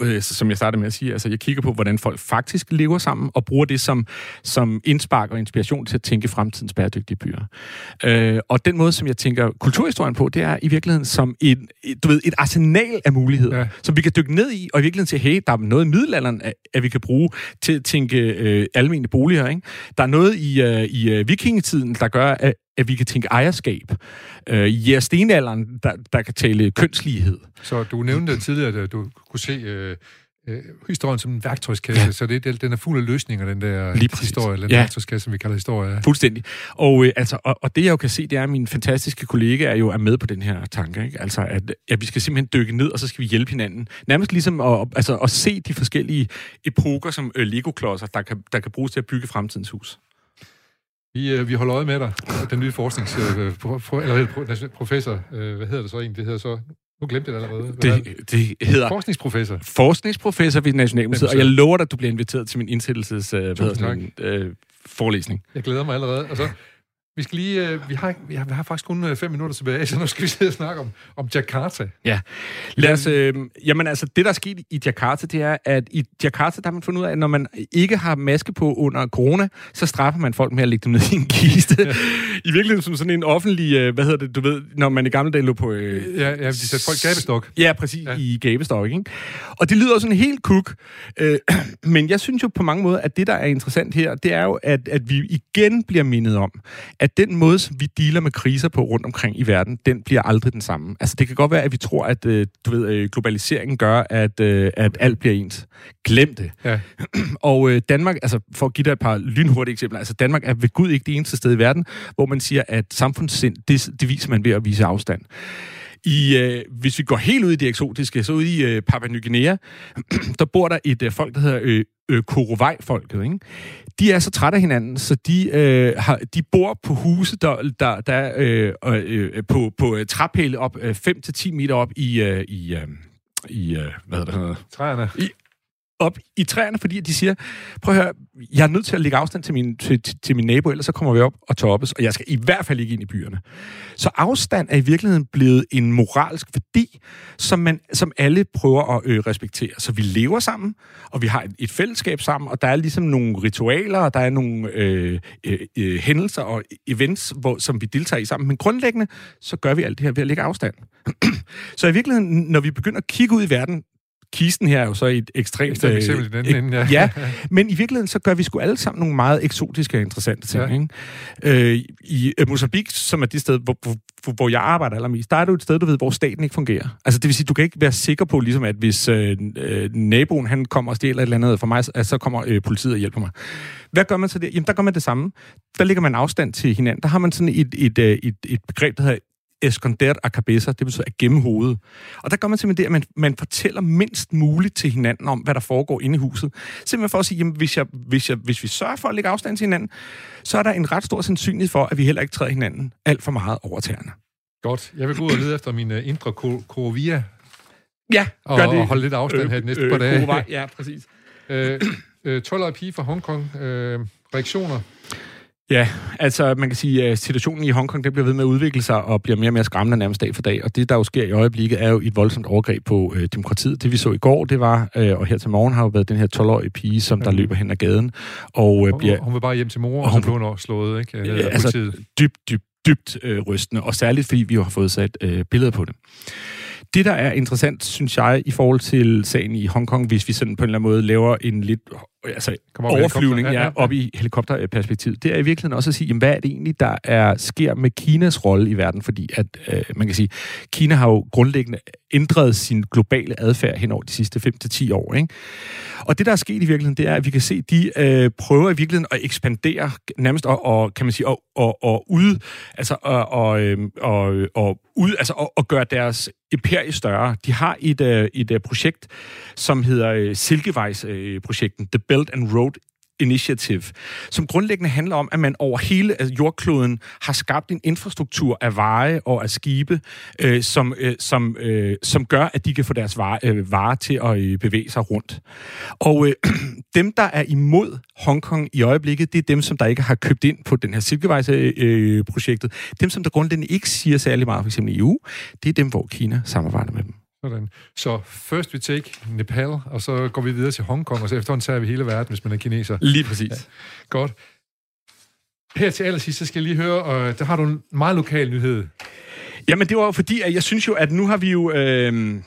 øh, som jeg startede med at sige, altså jeg kigger på, hvordan folk faktisk lever sammen, og bruger det som, som indspark og inspiration til at tænke fremtidens bæredygtige byer. Øh, og den måde, som jeg tænker kulturhistorien på, det er i virkeligheden som et, et, du ved, et arsenal af muligheder, ja. som vi kan dykke ned i, og i virkeligheden til, hey, der er noget i middelalderen, at, at vi kan bruge til at tænke øh, almindelige boliger. Ikke? Der er noget i, øh, i øh, vikingetiden, der gør, at, at vi kan tænke ejerskab. Øh, I stenalderen, der, der kan tale kønslighed. Så du nævnte tidligere, at du kunne se øh, øh, historien som en værktøjskasse, ja. så det, den er fuld af løsninger, den der Lige historie, eller den ja. værktøjskasse, som vi kalder historie. Fuldstændig. Og, øh, altså, og, og det jeg jo kan se, det er, at mine fantastiske kollegaer jo er med på den her tanke. Ikke? Altså, at, at vi skal simpelthen dykke ned, og så skal vi hjælpe hinanden. Nærmest ligesom at, altså, at se de forskellige epoker som øh, Lego-klodser, der kan, der kan bruges til at bygge fremtidens hus. Vi, øh, vi holder øje med dig, den nye forsknings... Øh, pro, pro, eller, professor, øh, hvad hedder det så egentlig? Det hedder så... Nu glemte jeg det allerede. Det, det hedder... Forskningsprofessor. Forskningsprofessor ved Nationalmuseet, og jeg lover dig, at du bliver inviteret til min indsættelses... Øh, hvad hedder det, øh, forelæsning. Jeg glæder mig allerede. Og så vi skal lige, øh, vi, har, vi, har, vi har faktisk kun øh, fem minutter tilbage, så nu skal vi sidde og snakke om, om Jakarta. Ja, lad os, øh, jamen altså, det der er sket i Jakarta, det er, at i Jakarta, der har man fundet ud af, at når man ikke har maske på under corona, så straffer man folk med at lægge dem ned i en kiste. Ja. I virkeligheden som sådan en offentlig, øh, hvad hedder det, du ved, når man i gamle dage lå på... Øh, ja, ja, de satte folk gabestok. Ja, præcis, ja. i gabestok, ikke? Og det lyder sådan helt kuk, øh, men jeg synes jo på mange måder, at det, der er interessant her, det er jo, at, at vi igen bliver mindet om, at den måde, som vi dealer med kriser på rundt omkring i verden, den bliver aldrig den samme. Altså, det kan godt være, at vi tror, at øh, du ved, øh, globaliseringen gør, at, øh, at alt bliver ens. Glem det. Ja. og øh, Danmark, altså for at give dig et par lynhurtige eksempler, altså Danmark er ved Gud ikke det eneste sted i verden, hvor man siger, at samfundssind, det, det viser man ved at vise afstand. I, øh, hvis vi går helt ud i det eksotiske, så ud i øh, Papua Ny Guinea, der bor der et øh, folk, der hedder øh, øh, Korowai-folket. Ikke? De er så trætte af hinanden, så de, øh, har, de bor på huse, der, der, der øh, øh, på, på øh, træpæle op øh, 5-10 meter op i, øh, i, øh, i øh, hvad hedder det? Træerne. I, op i træerne, fordi de siger, prøv at høre, jeg er nødt til at lægge afstand til min, til, til min nabo, ellers så kommer vi op og toppes, og jeg skal i hvert fald ikke ind i byerne. Så afstand er i virkeligheden blevet en moralsk værdi, som, man, som alle prøver at øh, respektere. Så vi lever sammen, og vi har et, et fællesskab sammen, og der er ligesom nogle ritualer, og der er nogle øh, øh, øh, hændelser og events, hvor, som vi deltager i sammen. Men grundlæggende, så gør vi alt det her ved at lægge afstand. så i virkeligheden, når vi begynder at kigge ud i verden, kisten her er jo så et ekstremt... Et eksempel i den øh, ende, ja. ja. Men i virkeligheden, så gør vi sgu alle sammen nogle meget eksotiske og interessante ting. Ja. Ikke? Øh, I øh, Mozambique, som er det sted, hvor, hvor, hvor jeg arbejder allermest, der er det jo et sted, du ved, hvor staten ikke fungerer. Altså det vil sige, du kan ikke være sikker på, ligesom at hvis øh, øh, naboen han kommer og stjæler et eller andet for mig, så kommer øh, politiet og hjælper mig. Hvad gør man så der? Jamen, der gør man det samme. Der ligger man afstand til hinanden. Der har man sådan et, et, et, et, et begreb, der hedder esconder a cabeza, det betyder at gemme hovedet. Og der gør man simpelthen det, at man, man fortæller mindst muligt til hinanden om, hvad der foregår inde i huset. Simpelthen for at sige, jamen, hvis, jeg, hvis, jeg, hvis vi sørger for at lægge afstand til hinanden, så er der en ret stor sandsynlighed for, at vi heller ikke træder hinanden alt for meget over tæerne. Godt. Jeg vil gå ud og lede efter min uh, indre korovia. Ja, gør og, det. Og holde lidt afstand øh, her de næste øh, par dage. ja, præcis. øh, øh, 12 pige fra Hongkong. Øh, reaktioner? Ja, altså man kan sige, at situationen i Hongkong den bliver ved med at udvikle sig og bliver mere og mere skræmmende nærmest dag for dag. Og det, der jo sker i øjeblikket, er jo et voldsomt overgreb på øh, demokratiet. Det vi så i går, det var, øh, og her til morgen har jo været den her 12-årige pige, som der løber hen ad gaden. Og, øh, bliver, hun vil bare hjem til mor, og, og hun blev slået, ikke? Øh, altså dybt, dybt, dybt øh, rystende, og særligt fordi vi jo har fået sat øh, billeder på det. Det, der er interessant, synes jeg, i forhold til sagen i Hongkong, hvis vi sådan på en eller anden måde laver en lidt altså, overflyvning ja, ja, ja. op i helikopterperspektivet, det er i virkeligheden også at sige, jamen, hvad er det egentlig, der er, sker med Kinas rolle i verden? Fordi at, øh, man kan sige, Kina har jo grundlæggende ændret sin globale adfærd hen over de sidste 5-10 år. Ikke? Og det, der er sket i virkeligheden, det er, at vi kan se, at de øh, prøver i virkeligheden at ekspandere nærmest og, og kan man sige, og, og, og ud, altså og, og, øhm, og, og ud, altså og, og gøre deres imperie større. De har et, øh, et, et projekt, som hedder øh, Silkevejs-projekten, øh, The Belt and Road Initiative, som grundlæggende handler om, at man over hele altså, jordkloden har skabt en infrastruktur af veje og af skibe, øh, som, øh, som, øh, som gør, at de kan få deres varer, øh, varer til at øh, bevæge sig rundt. Og øh, dem, der er imod Hongkong i øjeblikket, det er dem, som der ikke har købt ind på den her Silkevejs-projektet. Øh, øh dem, som der grundlæggende ikke siger særlig meget, for eksempel EU, det er dem, hvor Kina samarbejder med dem. Sådan. Så først vi take Nepal, og så går vi videre til Hongkong, og så efterhånden tager vi hele verden, hvis man er kineser. Lige præcis. Ja. Godt. Her til allersidst, så skal jeg lige høre, og der har du en meget lokal nyhed. Jamen, det var jo fordi, at jeg synes jo, at nu har vi jo... Øh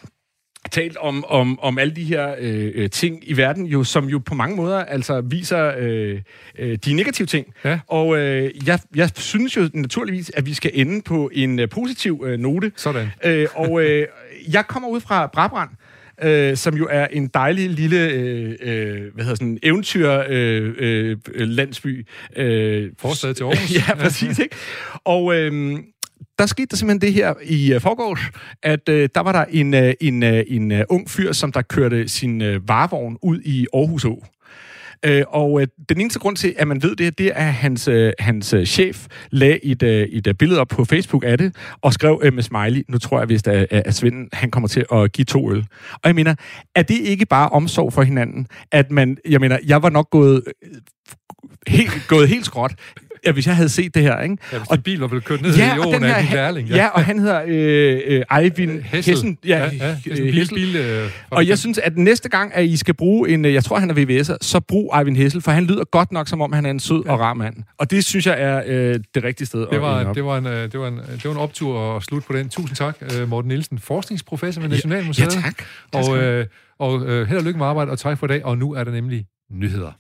talt om, om, om alle de her øh, øh, ting i verden, jo, som jo på mange måder altså viser øh, øh, de negative ting. Ja. Og øh, jeg, jeg synes jo naturligvis, at vi skal ende på en øh, positiv øh, note. Sådan. Øh, og øh, jeg kommer ud fra Brabrand, øh, som jo er en dejlig lille øh, øh, hvad hedder sådan, eventyr øh, øh, landsby. Øh, Forstad til Aarhus. ja, præcis. Ikke? Og øh, der skete der simpelthen det her i uh, forgårs, at uh, der var der en, uh, en, uh, en uh, ung fyr, som der kørte sin uh, varevogn ud i Aarhus Å. Øh, og øh, den eneste grund til, at man ved det, det er, at hans, øh, hans øh, chef lagde et, et billede op på Facebook af det, og skrev uh, med smiley, nu tror jeg vist, at, at Svend han kommer til at give to øl. Og jeg mener, er det ikke bare omsorg for hinanden? At man, jeg mener, jeg var nok gået helt, gået helt skråt. Ja, hvis jeg havde set det her, ikke? Ja, hvis og bil var blevet kørt ned ja, i jorden af din lærling. Ja. ja, og han hedder øh, øh, Eivind Hessel. Hessen. Ja, ja, ja Hessel. Bil, bil, øh, og jeg synes, at næste gang, at I skal bruge en, øh, jeg tror, han er VVS'er, så brug Eivind Hessel, for han lyder godt nok, som om han er en sød ja. og rar mand. Og det synes jeg er øh, det rigtige sted det var, at det var, en, øh, det, var en, det var en optur at slutte på den. Tusind tak, øh, Morten Nielsen, forskningsprofessor ved Nationalmuseet. Ja, tak. Og, øh, og øh, held og lykke med arbejde, og tak for i dag. Og nu er der nemlig nyheder.